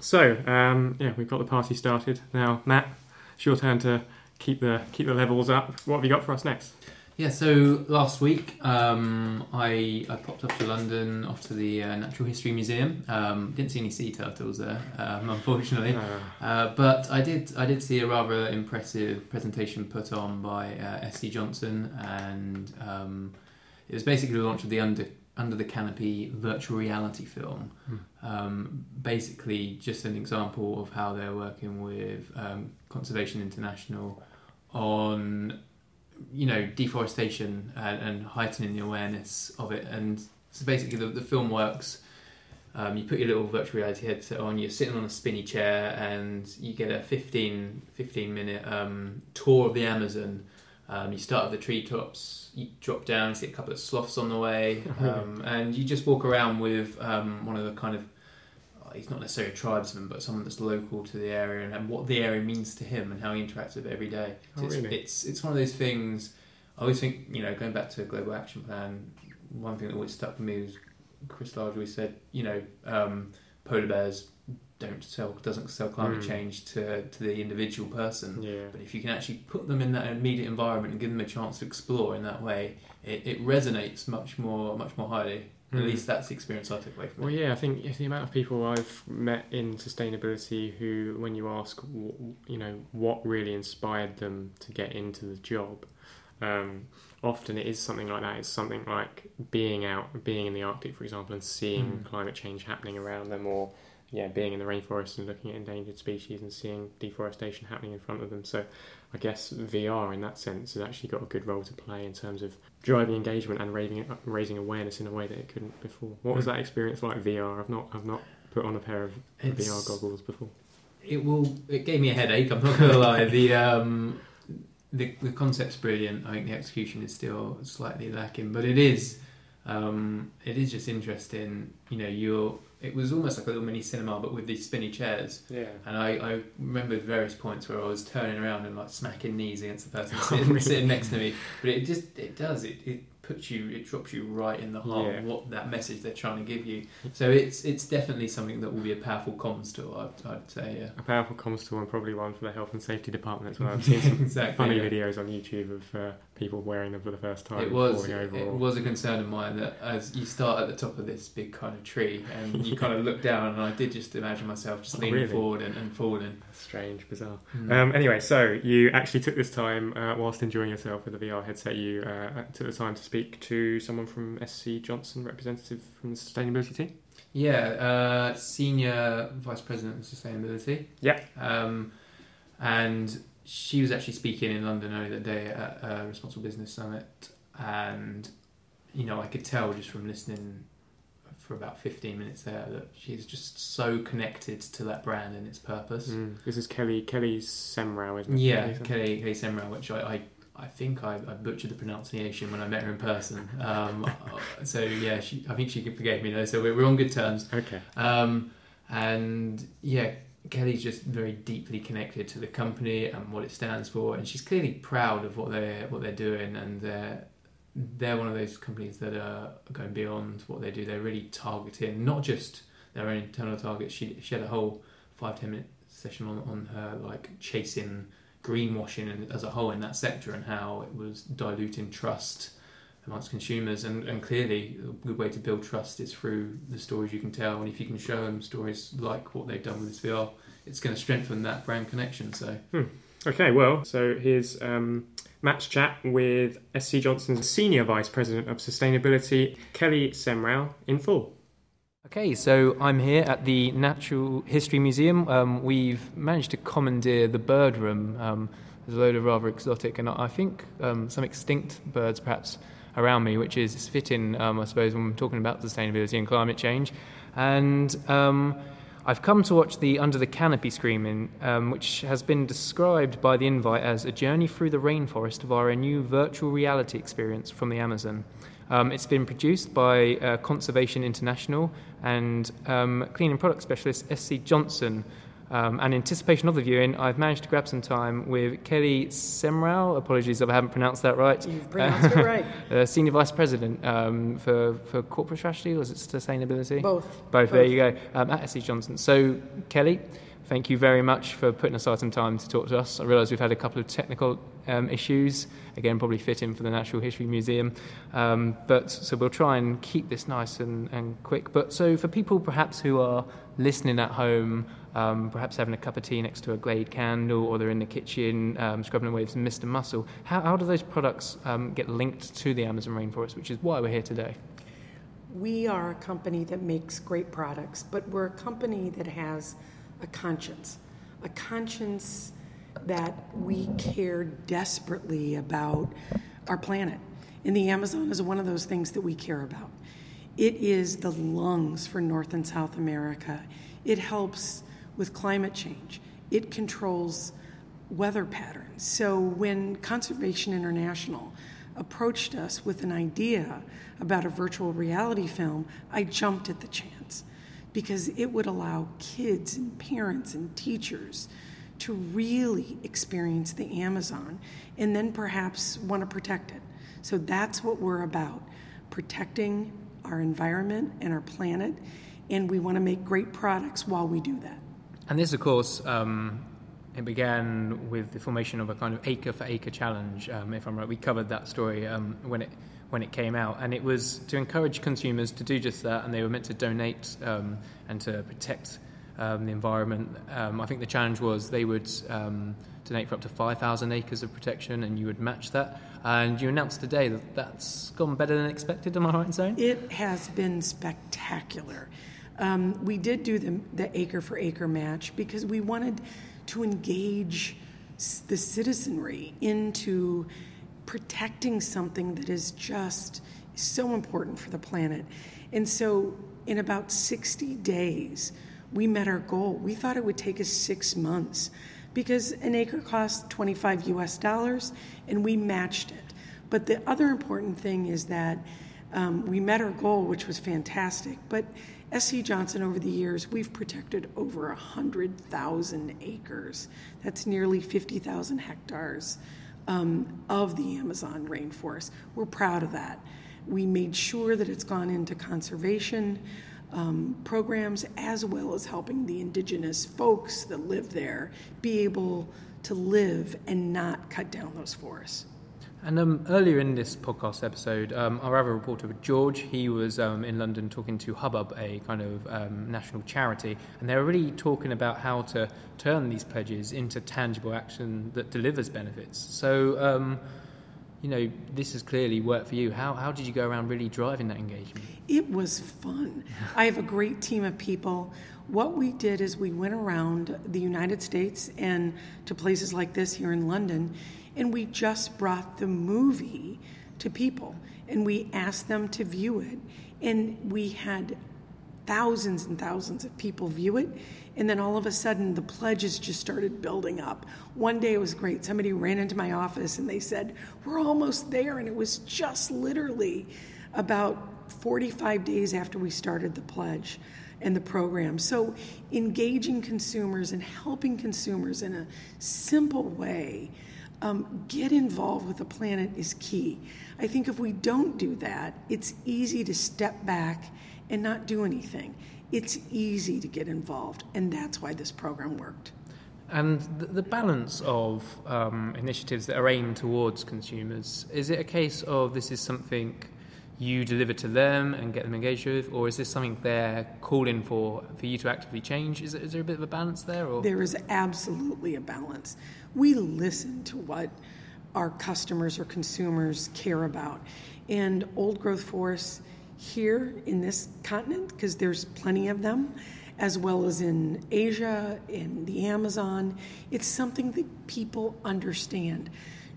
So um, yeah, we've got the party started now. Matt, it's your turn to keep the keep the levels up. What have you got for us next? Yeah, so last week um, I, I popped up to London, off to the uh, Natural History Museum. Um, didn't see any sea turtles there, um, unfortunately, Uh, but I did I did see a rather impressive presentation put on by uh, SC Johnson, and um, it was basically the launch of the Under Under the Canopy virtual reality film. Um, basically, just an example of how they're working with um, Conservation International on you know deforestation and, and heightening the awareness of it. And so basically the, the film works. Um, you put your little virtual reality headset on you're sitting on a spinny chair and you get a 15, 15 minute um, tour of the amazon. Um, you start at the treetops you drop down you see a couple of sloths on the way. Um, and you just walk around with um, one of the kind of he's not necessarily a tribesman, but someone that's local to the area and, and what the area means to him and how he interacts with it every day. So Oh, it's, really? it's it's one of those things. I always think, you know, going back to a Global Action Plan, one thing that always stuck with me was Chris Large always said, you know, um, polar bears don't sell doesn't sell climate Mm. change to to the individual person. yeah. But if you can actually put them in that immediate environment and give them a chance to explore in that way, it, it resonates much more much more highly. At Mm. least that's the experience I took away from it. Well, yeah, I think the amount of people I've met in sustainability who, when you ask, you know, what really inspired them to get into the job, um, often it is something like that. It's something like being out, being in the Arctic, for example, and seeing Mm. climate change happening around them, or yeah, being in the rainforest and looking at endangered species and seeing deforestation happening in front of them. So, I guess VR in that sense has actually got a good role to play in terms of driving engagement and raising raising awareness in a way that it couldn't before. What was Mm. that experience like VR? I've not I've not put on a pair of It's- VR goggles before. it will it gave me a headache i'm not gonna lie the um the, the concept's brilliant i think the execution is still slightly lacking but it is um it is just interesting you know you're it was almost like a little mini cinema but with these spinny chairs Yeah. and I, I remember various points where I was turning around and like smacking knees against the person Oh, sitting, really? sitting next to me. But it just it does it, it puts you it drops you right in the heart Yeah. of what that message they're trying to give you. So it's it's definitely something that will be a powerful comms tool. I'd, I'd say yeah. A powerful comms tool and probably one for the health and safety department as well. I've seen some exactly. funny yeah. videos on YouTube of uh, people wearing them for the first time It was it was a concern of mine that as you start at the top of this big kind of tree and you kind of look down and I did just imagine myself just Oh, leaning really? forward and, and falling. Strange, bizarre. Mm. Um, anyway, so you actually took this time, uh, whilst enjoying yourself with the VR headset, you uh, took the time to speak to someone from SC Johnson, representative from the sustainability team. Yeah, uh, senior vice president of sustainability. Yeah. Um, and she was actually speaking in London earlier that day at a Responsible Business Summit, and you know I could tell just from listening for about fifteen minutes there that she's just so connected to that brand and its purpose. Mm. This is Kelly Kelly Semrau, isn't it? Yeah, Kelly Kelly, Kelly Semrau, which I, I, I think I, I butchered the pronunciation when I met her in person. Um, so yeah, she, I think she forgave me though. So we're, we're on good terms. Okay. Um, and yeah, Kelly's just very deeply connected to the company and what it stands for, and she's clearly proud of what they're what they're doing, and they're they're one of those companies that are going beyond what they do. They're really targeting not just their own internal targets. She she had a whole five ten minute session on on her like chasing greenwashing and as a whole in that sector and how it was diluting trust amongst consumers and, and clearly a good way to build trust is through the stories you can tell and if you can show them stories like what they've done with this VR it's going to strengthen that brand connection so Hmm. Okay, well, so here's um, Matt's chat with SC Johnson's Senior Vice President of Sustainability, Kelly Semrau, in full. Okay, so I'm here at the Natural History Museum. Um, we've managed to commandeer the bird room. Um, there's a load of rather exotic and I think um, some extinct birds perhaps around me, which is fitting, um, I suppose, when we're talking about sustainability and climate change. And um, I've come to watch the Under the Canopy screening, um, which has been described by the invite as a journey through the rainforest via a new virtual reality experience from the Amazon. Um, it's been produced by uh, Conservation International and um, cleaning product specialist SC Johnson. Um, and in anticipation of the viewing, I've managed to grab some time with Kelly Semrau. Apologies if I haven't pronounced that right. You've pronounced it right. uh, Senior Vice President um, for, for corporate strategy, or is it sustainability? Both. Both, Both. there you go, um, at SC Johnson. So, Kelly, thank you very much for putting aside some time to talk to us. I realise we've had a couple of technical um, issues, again, probably fitting for the Natural History Museum. Um, but so we'll try and keep this nice and, and quick. But so for people perhaps who are listening at home, um, perhaps having a cup of tea next to a Glade candle, or they're in the kitchen um, scrubbing away some Mr. Muscle, how, how do those products um, get linked to the Amazon rainforest, which is why we're here today? We are a company that makes great products, but we're a company that has a conscience. A conscience that we care desperately about our planet. And the Amazon is one of those things that we care about. It is the lungs for North and South America. It helps with climate change. It controls weather patterns. So when Conservation International approached us with an idea about a virtual reality film, I jumped at the chance because it would allow kids and parents and teachers to really experience the Amazon and then perhaps want to protect it. So that's what we're about protecting our environment and our planet, and we want to make great products while we do that. And this, of course, um, it began with the formation of a kind of acre for acre challenge. Um, if I'm right, we covered that story um, when it when it came out, and it was to encourage consumers to do just that, and they were meant to donate um, and to protect um, the environment. Um, I think the challenge was they would donate for up to 5,000 acres of protection, and you would match that. And you announced today that that's gone better than expected. Am I right in saying? It has been spectacular. Um, we did do the, the acre for acre match because we wanted to engage the citizenry into protecting something that is just so important for the planet. And so, in about 60 days, we met our goal. We thought it would take us six months because an acre costs 25 US dollars and we matched it. But the other important thing is that um, we met our goal, which was fantastic. But SC Johnson, over the years, we've protected over 100,000 acres. That's nearly 50,000 hectares um, of the Amazon rainforest. We're proud of that. We made sure that it's gone into conservation um, programs as well as helping the indigenous folks that live there be able to live and not cut down those forests. And um, earlier in this podcast episode, um, our other reporter, George, he was um, in London talking to Hubbub, a kind of um, national charity, and they were really talking about how to turn these pledges into tangible action that delivers benefits. So, um, you know, this has clearly worked for you. How, how did you go around really driving that engagement? It was fun. I have a great team of people. What we did is we went around the United States and to places like this here in London, and we just brought the movie to people and we asked them to view it. And we had thousands and thousands of people view it. And then all of a sudden, the pledges just started building up. One day it was great. Somebody ran into my office and they said, We're almost there. And it was just literally about 45 days after we started the pledge and the program. So, engaging consumers and helping consumers in a simple way um, get involved with the planet is key. I think if we don't do that, it's easy to step back and not do anything. It's easy to get involved, and that's why this program worked. And the, balance of um, initiatives that are aimed towards consumers, is it a case of this is something you deliver to them and get them engaged with, or is this something they're calling for for you to actively change? Is, is there a bit of a balance there? Or? There is absolutely a balance. We listen to what our customers or consumers care about. And old growth forests here in this continent, because there's plenty of them, as well as in Asia, in the Amazon, it's something that people understand.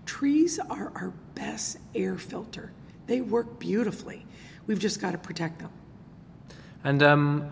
Trees are our best air filter they work beautifully. We've just got to protect them. And um,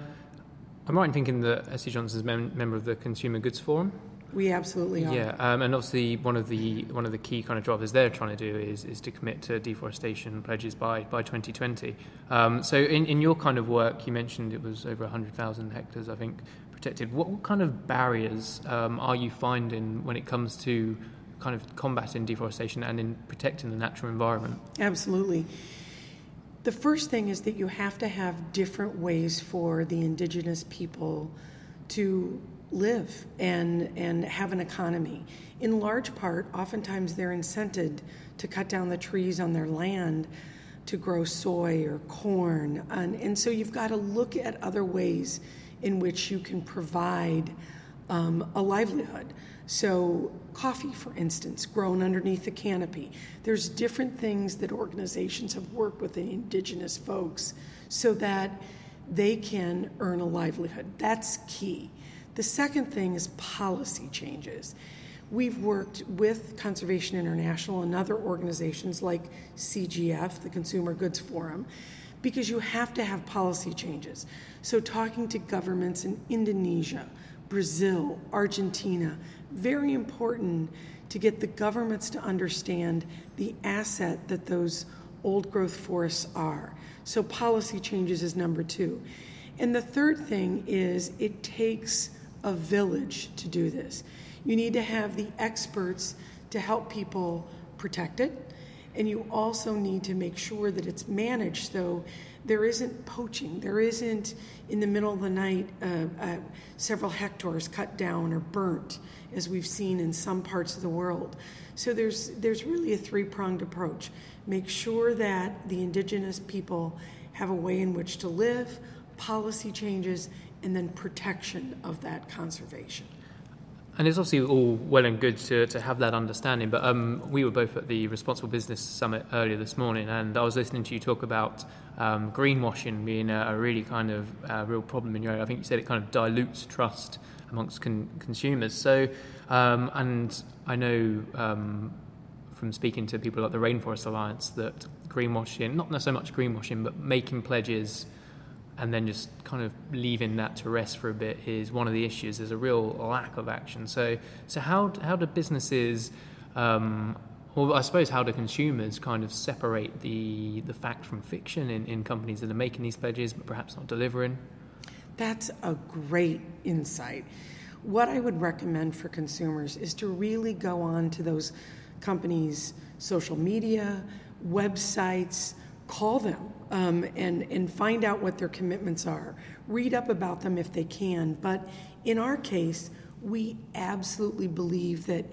I'm right in thinking that SC Johnson's mem- member of the Consumer Goods Forum. We absolutely are. Yeah, um, and obviously one of the one of the key kind of drivers they're trying to do is is to commit to deforestation pledges by by 2020. Um, so in, in your kind of work, you mentioned it was over 100,000 hectares, I think, protected. What, what kind of barriers um, are you finding when it comes to kind of combating deforestation and in protecting the natural environment? Absolutely. The first thing is that you have to have different ways for the indigenous people to live and, and have an economy. In large part, oftentimes they're incented to cut down the trees on their land to grow soy or corn. And, and so you've got to look at other ways in which you can provide um, a livelihood. So, coffee, for instance, grown underneath the canopy. There's different things that organizations have worked with the indigenous folks so that they can earn a livelihood. That's key. The second thing is policy changes. We've worked with Conservation International and other organizations like CGF, the Consumer Goods Forum, because you have to have policy changes. So, talking to governments in Indonesia, Brazil, Argentina, very important to get the governments to understand the asset that those old growth forests are. So, policy changes is number two. And the third thing is it takes a village to do this. You need to have the experts to help people protect it, and you also need to make sure that it's managed so there isn't poaching. There isn't in the middle of the night uh, uh, several hectares cut down or burnt, as we've seen in some parts of the world. So there's there's really a three pronged approach. Make sure that the indigenous people have a way in which to live, policy changes, and then protection of that conservation. And it's obviously all well and good to, to have that understanding, but um, we were both at the Responsible Business Summit earlier this morning, and I was listening to you talk about um, greenwashing being a, a, really kind of uh, real problem in your area. I think you said it kind of dilutes trust amongst con- consumers. So, um, and I know um, from speaking to people like the Rainforest Alliance that greenwashing, not so much greenwashing, but making pledges and then just kind of leaving that to rest for a bit is one of the issues. There's a real lack of action. So, so how how do businesses, um, or I suppose how do consumers kind of separate the the fact from fiction in, in companies that are making these pledges but perhaps not delivering? That's a great insight. What I would recommend for consumers is to really go on to those companies' social media, websites, call them um, and, and find out what their commitments are. Read up about them if they can. But in our case, we absolutely believe that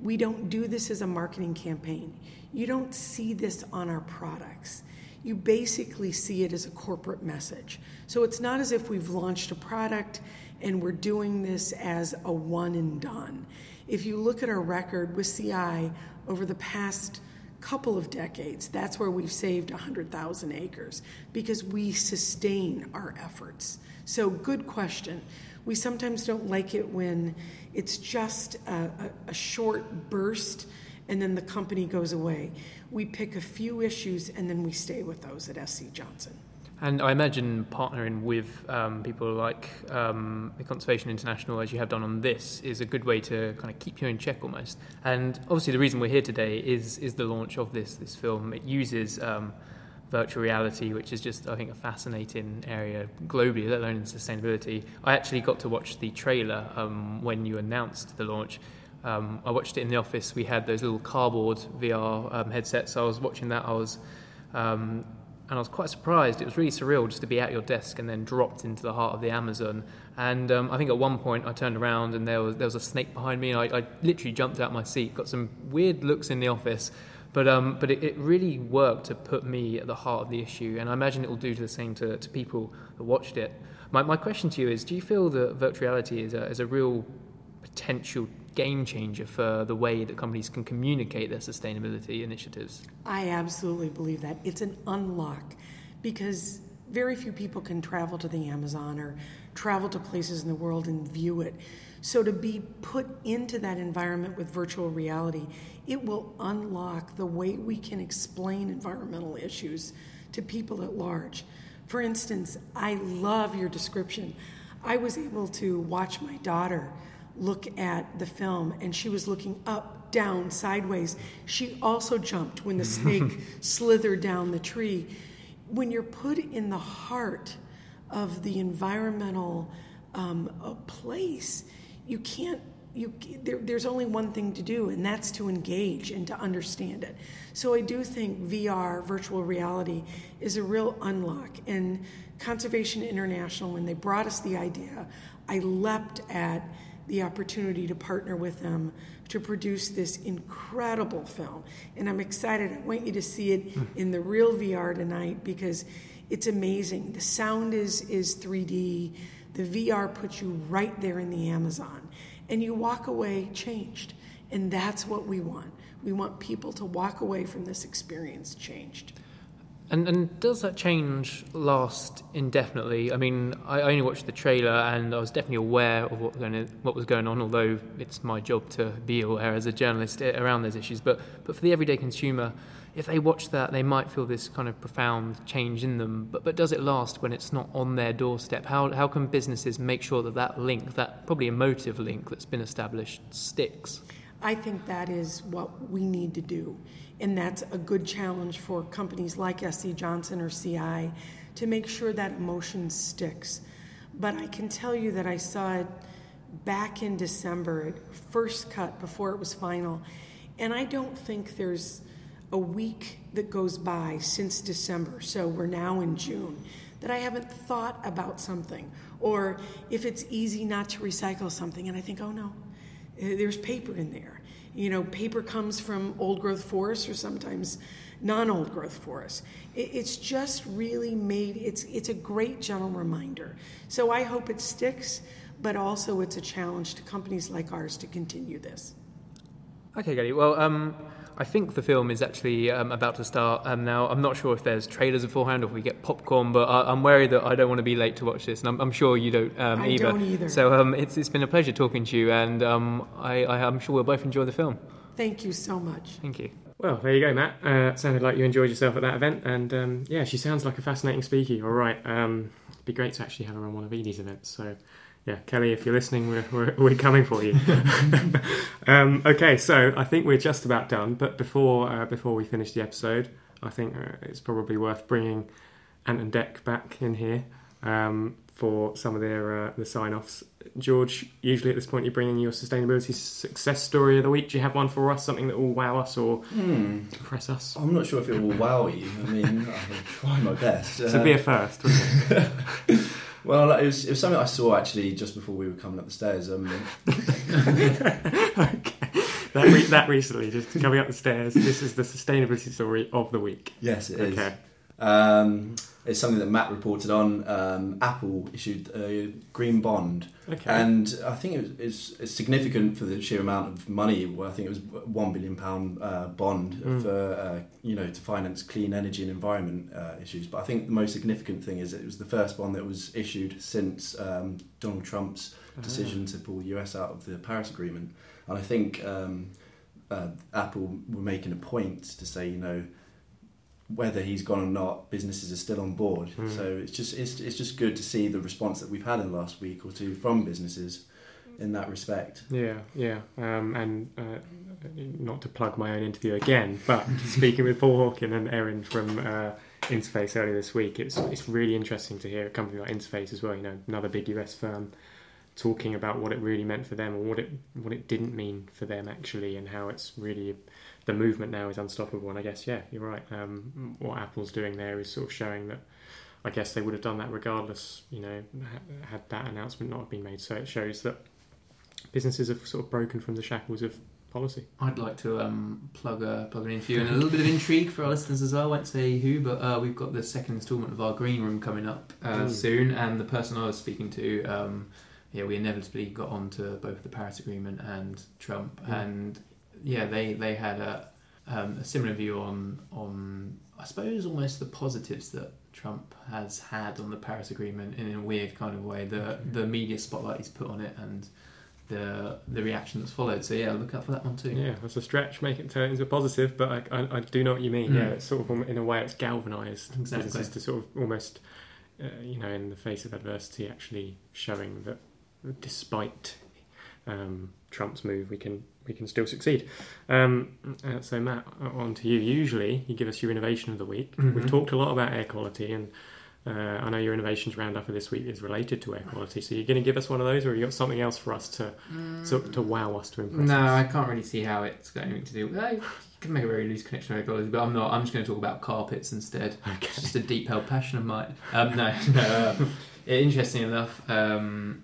we don't do this as a marketing campaign. You don't see this on our products. You basically see it as a corporate message. So it's not as if we've launched a product and we're doing this as a one and done. If you look at our record with CI over the past couple of decades, that's where we've saved 100,000 acres because we sustain our efforts. So, good question. We sometimes don't like it when it's just a, a, a short burst and then the company goes away. We pick a few issues and then we stay with those at SC Johnson. And I imagine partnering with um, people like um, the Conservation International, as you have done on this, is a good way to kind of keep you in check almost. And obviously, the reason we're here today is is the launch of this this film. It uses um, virtual reality, which is just I think a fascinating area globally, let alone in sustainability. I actually got to watch the trailer um, when you announced the launch. Um, I watched it in the office. We had those little cardboard VR um, headsets. So I was watching that. I was um, and I was quite surprised. It was really surreal just to be at your desk and then dropped into the heart of the Amazon. And um, I think at one point I turned around and there was there was a snake behind me, and I, I literally jumped out my seat. Got some weird looks in the office, But um, but it, it really worked to put me at the heart of the issue, and I imagine it will do the same to, to people that watched it. My, my question to you is: Do you feel that virtual reality is a, is a real potential game changer for the way that companies can communicate their sustainability initiatives? I absolutely believe that. It's an unlock because very few people can travel to the Amazon or travel to places in the world and view it. So to be put into that environment with virtual reality, it will unlock the way we can explain environmental issues to people at large. For instance, I love your description. I was able to watch my daughter look at the film and she was looking up, down, sideways. She also jumped when the snake slithered down the tree. When you're put in the heart of the environmental um, place, you can't you there, there's only one thing to do and that's to engage and to understand it so i do think vr virtual reality is a real unlock and conservation international when they brought us the idea i leapt at the opportunity to partner with them to produce this incredible film and i'm excited i want you to see it hmm. in the real vr tonight because it's amazing the sound is is 3d the VR puts you right there in the Amazon, and you walk away changed. And that's what we want. We want people to walk away from this experience changed. And, and does that change last indefinitely? I mean, I only watched the trailer and I was definitely aware of what, going what was going on, although it's my job to be aware as a journalist around those issues. But, but for the everyday consumer, if they watch that, they might feel this kind of profound change in them. But, but does it last when it's not on their doorstep? How, how can businesses make sure that that link, that probably emotive link that's been established, sticks? I think that is what we need to do. And that's a good challenge for companies like SC Johnson or CI to make sure that emotion sticks. But I can tell you that I saw it back in December, first cut before it was final. And I don't think there's a week that goes by since December, so we're now in June, that I haven't thought about something. Or if it's easy not to recycle something, and I think, oh no, eh, there's paper in there. You know, paper comes from old growth forests or sometimes non old growth forests. It's just really made, it's, it's a great gentle reminder. So I hope it sticks, but also it's a challenge to companies like ours to continue this. Okay, Gary. Well, um, I think the film is actually um, about to start um, now. I'm not sure if there's trailers beforehand or if we get popcorn, but I, am worried that I don't want to be late to watch this, and I'm, I'm sure you don't um, I either. don't either. So um, it's, it's been a pleasure talking to you, and um, I, I, am sure we'll both enjoy the film. Thank you so much. Thank you. Well, there you go, Matt. Uh, sounded like you enjoyed yourself at that event, and um, yeah, she sounds like a fascinating speaker. All right, um, it'd be great to actually have her on one of Edie's events. So yeah, Kelly, if you're listening, we're, we're, we're coming for you. um, okay, so I think we're just about done. But before uh, before we finish the episode, I think uh, it's probably worth bringing Ant and Dec back in here um, for some of their uh, the sign offs. George, usually at this point, you're bringing your sustainability success story of the week. Do you have one for us? Something that will wow us or hmm. impress us? I'm not sure if it will wow you. I mean, I'll try my best. So be a first, wouldn't it? Well, it was, it was something I saw actually just before we were coming up the stairs. Um, okay. That, re- that recently, just coming up the stairs, this is the sustainability story of the week. Yes, it is. Okay. Um, it's something that Matt reported on. Um, Apple issued a green bond, Okay. and I think it was, it's, it's significant for the sheer amount of money. I think it was one billion pound uh, bond Mm. for uh, you know to finance clean energy and environment uh, issues. But I think the most significant thing is it was the first bond that was issued since um, Donald Trump's Ah. decision to pull the US out of the Paris Agreement. And I think um, uh, Apple were making a point to say, you know, whether he's gone or not, businesses are still on board. Mm. So it's just it's, it's just good to see the response that we've had in the last week or two from businesses in that respect. Yeah, yeah. Um, and uh, not to plug my own interview again, but speaking with Paul Hawken and Erin from uh, Interface earlier this week, it's it's really interesting to hear a company like Interface as well. You know, another big US firm talking about what it really meant for them or what it what it didn't mean for them actually, and how it's really the movement now is unstoppable. And I guess yeah, you're right. Um, what Apple's doing there is sort of showing that. I guess they would have done that regardless, you know, had that announcement not been made. So it shows that businesses have sort of broken from the shackles of policy. I'd like to um, plug a plug an interview and a little bit of intrigue for our listeners as well. I won't say who, but uh, we've got the second instalment of our green room coming up uh, Mm. soon, and the person I was speaking to, um, yeah, we inevitably got onto both the Paris Agreement and Trump, Mm. and yeah, they they had a, um, a similar view on on I suppose almost the positives that Trump has had on the Paris Agreement in a weird kind of way. The the media spotlight he's put on it and the the reaction that's followed. So yeah, look out for that one too. Yeah, that's a stretch. Make it turn into a positive, but I, I, I do know what you mean. Mm. Yeah, it's sort of in a way it's galvanised Exactly. businesses to sort of almost, uh, you know, in the face of adversity, actually showing that despite um, Trump's move, we can we can still succeed. Um, uh, so Matt, on to you. Usually, you give us your innovation of the week. Mhm. We've talked a lot about air quality, and uh, I know your innovations roundup for this week is related to air quality. So you're going to give us one of those, or you got something else for us to to, to wow us to impress No, I can't really see how it's got anything to do. Well, you can make a very loose connection with ecology, but I'm not. I'm just going to talk about carpets instead. Okay. It's just a deep held passion of mine. Um, no, no. Uh, interesting enough, um,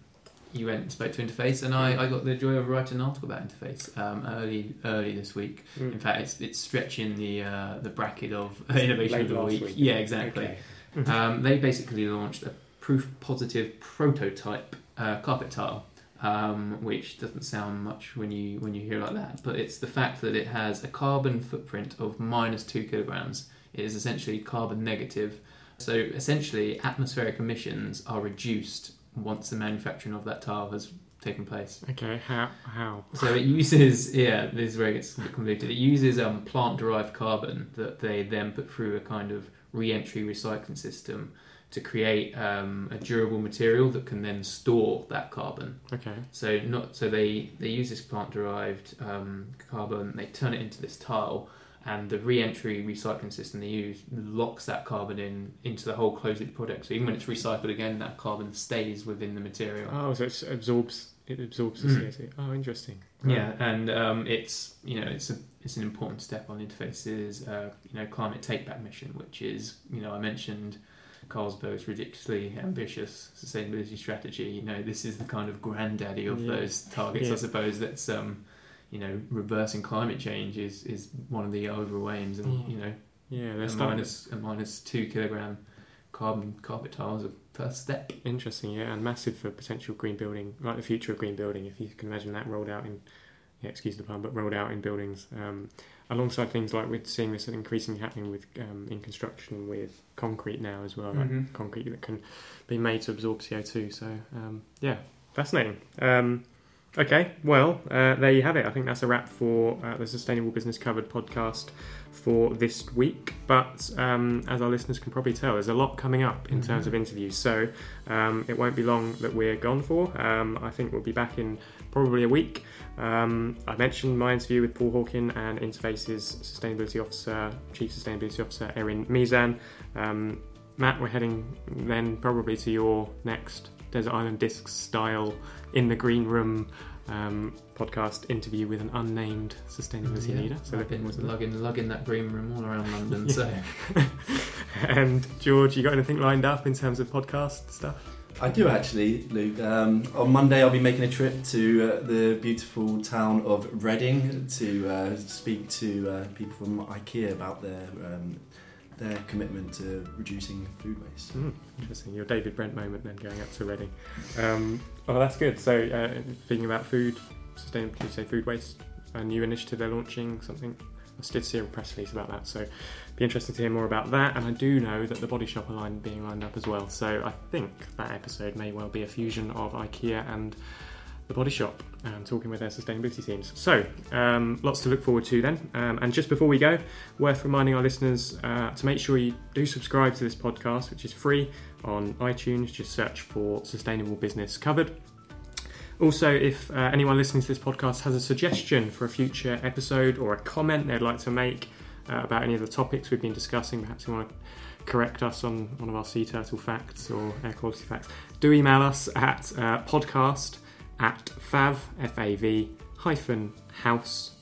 you went and spoke to Interface, and I, I got the joy of writing an article about Interface um, early early this week. Mm. In fact, it's it's stretching the uh, the bracket of innovation of the week. week. Yeah, exactly. Okay. Um, they basically launched a proof positive prototype uh, carpet tile, um, which doesn't sound much when you when you hear it like that, but it's the fact that it has a carbon footprint of minus two kilograms. It is essentially carbon negative. So essentially, atmospheric emissions are reduced once the manufacturing of that tile has taken place. Okay, how how? So it uses yeah, this is where it gets a bit convoluted. It uses um, plant derived carbon that they then put through a kind of re-entry recycling system to create um, a durable material that can then store that carbon. Okay, So not so they they use this plant derived um, carbon, they turn it into this tile, and the re-entry recycling system they use locks that carbon in into the whole closed loop product. So even when it's recycled again, that carbon stays within the material. oh, so it absorbs it absorbs the Mm. CO2. Oh, interesting. Yeah, and um, it's you know it's a it's an important step on Interface's uh, you know climate take back mission, which is you know I mentioned Carlsberg's ridiculously ambitious sustainability strategy. You know this is the kind of granddaddy of Yeah. those targets, Yeah. I suppose. That's um, you know reversing climate change is is one of the overall aims, and Mm. you know Yeah, a starting. minus a minus two kilogram carbon carpet tile is a first step. Interesting, yeah, and massive for potential green building, like the future of green building. If you can imagine that rolled out in, yeah, excuse the pun, but rolled out in buildings, um, alongside things like we're seeing this increasingly happening with um, in construction with concrete now as well, like Mhm. concrete that can be made to absorb CO two. So um, yeah, fascinating. Um, okay, well uh, there you have it. I think that's a wrap for uh, the Sustainable Business Covered podcast for this week. But um, as our listeners can probably tell, there's a lot coming up in terms of interviews. So um, it won't be long that we're gone for. Um, I think we'll be back in probably a week. Um, I mentioned my interview with Paul Hawken and Interface's Sustainability Officer, Chief Sustainability Officer Erin Meezan. Um, Matt, we're heading then probably to your next Desert Island Discs style in the green room um, podcast interview with an unnamed sustainability Yeah, leader. So I've been looking forward to that. lugging lugging that green room all around London. So. and George, you got anything lined up in terms of podcast stuff? I do actually, Luke. Um, on Monday, I'll be making a trip to uh, the beautiful town of Reading to uh, speak to uh, people from IKEA about their um, their commitment to reducing food waste. Mm, interesting. Your David Brent moment then going up to Reading. Um, oh, that's good. So, uh, thinking about food, sustainable, say food waste, a new initiative they're launching, something. I did see a press release about that, so be interesting to hear more about that. And I do know that the Body Shop are line being lined up as well. So I think that episode may well be a fusion of IKEA and the Body Shop, and talking with their sustainability teams. So um, lots to look forward to then. Um, and just before we go, worth reminding our listeners uh, to make sure you do subscribe to this podcast, which is free on iTunes. Just search for Sustainable Business Covered. Also, if uh, anyone listening to this podcast has a suggestion for a future episode or a comment they'd like to make uh, about any of the topics we've been discussing, perhaps you want to correct us on one of our sea turtle facts or air quality facts, do email us at uh, podcast at fav, F-A-V, hyphen house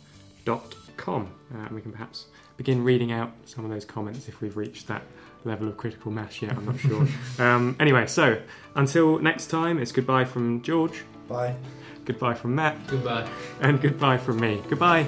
dot com. Uh, and we can perhaps begin reading out some of those comments if we've reached that level of critical mass yet, I'm not sure. um, anyway, so until next time, it's goodbye from George. Bye. Goodbye from Matt, Goodbye. and goodbye from me. Goodbye.